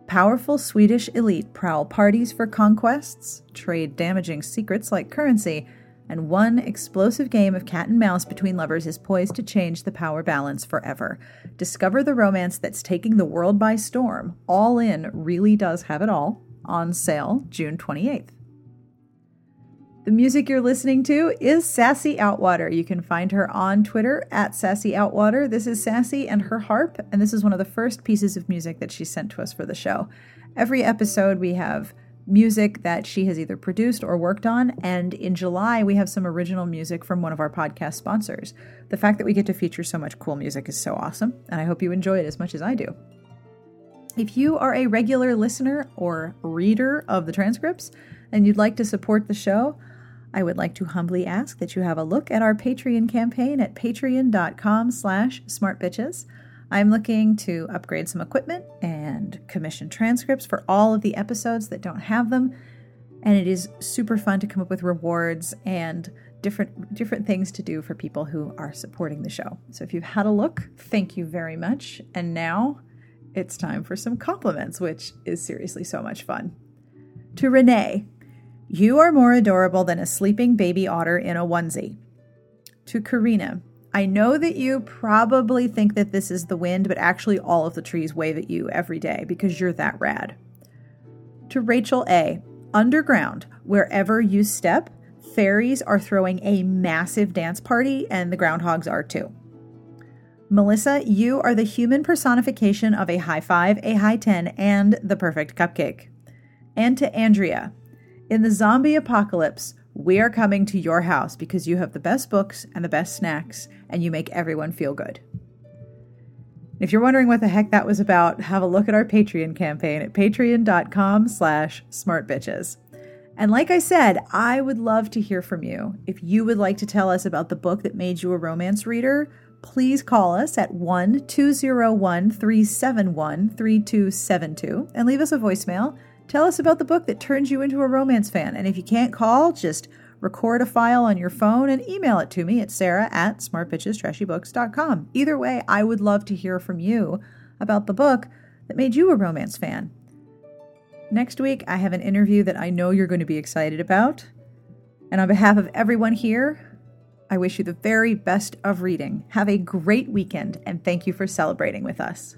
powerful Swedish elite prowl parties for conquests, trade damaging secrets like currency, and one explosive game of cat and mouse between lovers is poised to change the power balance forever. Discover the romance that's taking the world by storm. All In really does have it all. On sale June 28th. The music you're listening to is Sassy Outwater. You can find her on Twitter at Sassy Outwater. This is Sassy and her harp, and this is one of the first pieces of music that she sent to us for the show. Every episode, we have music that she has either produced or worked on, and in July, we have some original music from one of our podcast sponsors. The fact that we get to feature so much cool music is so awesome, and I hope you enjoy it as much as I do. If you are a regular listener or reader of the transcripts and you'd like to support the show, I would like to humbly ask that you have a look at our Patreon campaign at patreon.com slash smartbitches. I'm looking to upgrade some equipment and commission transcripts for all of the episodes that don't have them. And it is super fun to come up with rewards and different different things to do for people who are supporting the show. So if you've had a look, thank you very much. And now it's time for some compliments, which is seriously so much fun. To Renee, you are more adorable than a sleeping baby otter in a onesie. To Karina, I know that you probably think that this is the wind, but actually all of the trees wave at you every day because you're that rad. To Rachel A, underground, wherever you step, fairies are throwing a massive dance party, and the groundhogs are too. Melissa, you are the human personification of a high five, a high 10, and the perfect cupcake. And to Andrea, in the zombie apocalypse, we are coming to your house because you have the best books and the best snacks, and you make everyone feel good. If you're wondering what the heck that was about, have a look at our Patreon campaign at patreon.com slash smartbitches. And like I said, I would love to hear from you. If you would like to tell us about the book that made you a romance reader, please call us at 1 201 371 3272 and leave us a voicemail. Tell us about the book that turns you into a romance fan. And if you can't call, just record a file on your phone and email it to me at sarah at smartbitchestrashybooks.com. Either way, I would love to hear from you about the book that made you a romance fan. Next week, I have an interview that I know you're going to be excited about. And on behalf of everyone here, I wish you the very best of reading. Have a great weekend, and thank you for celebrating with us.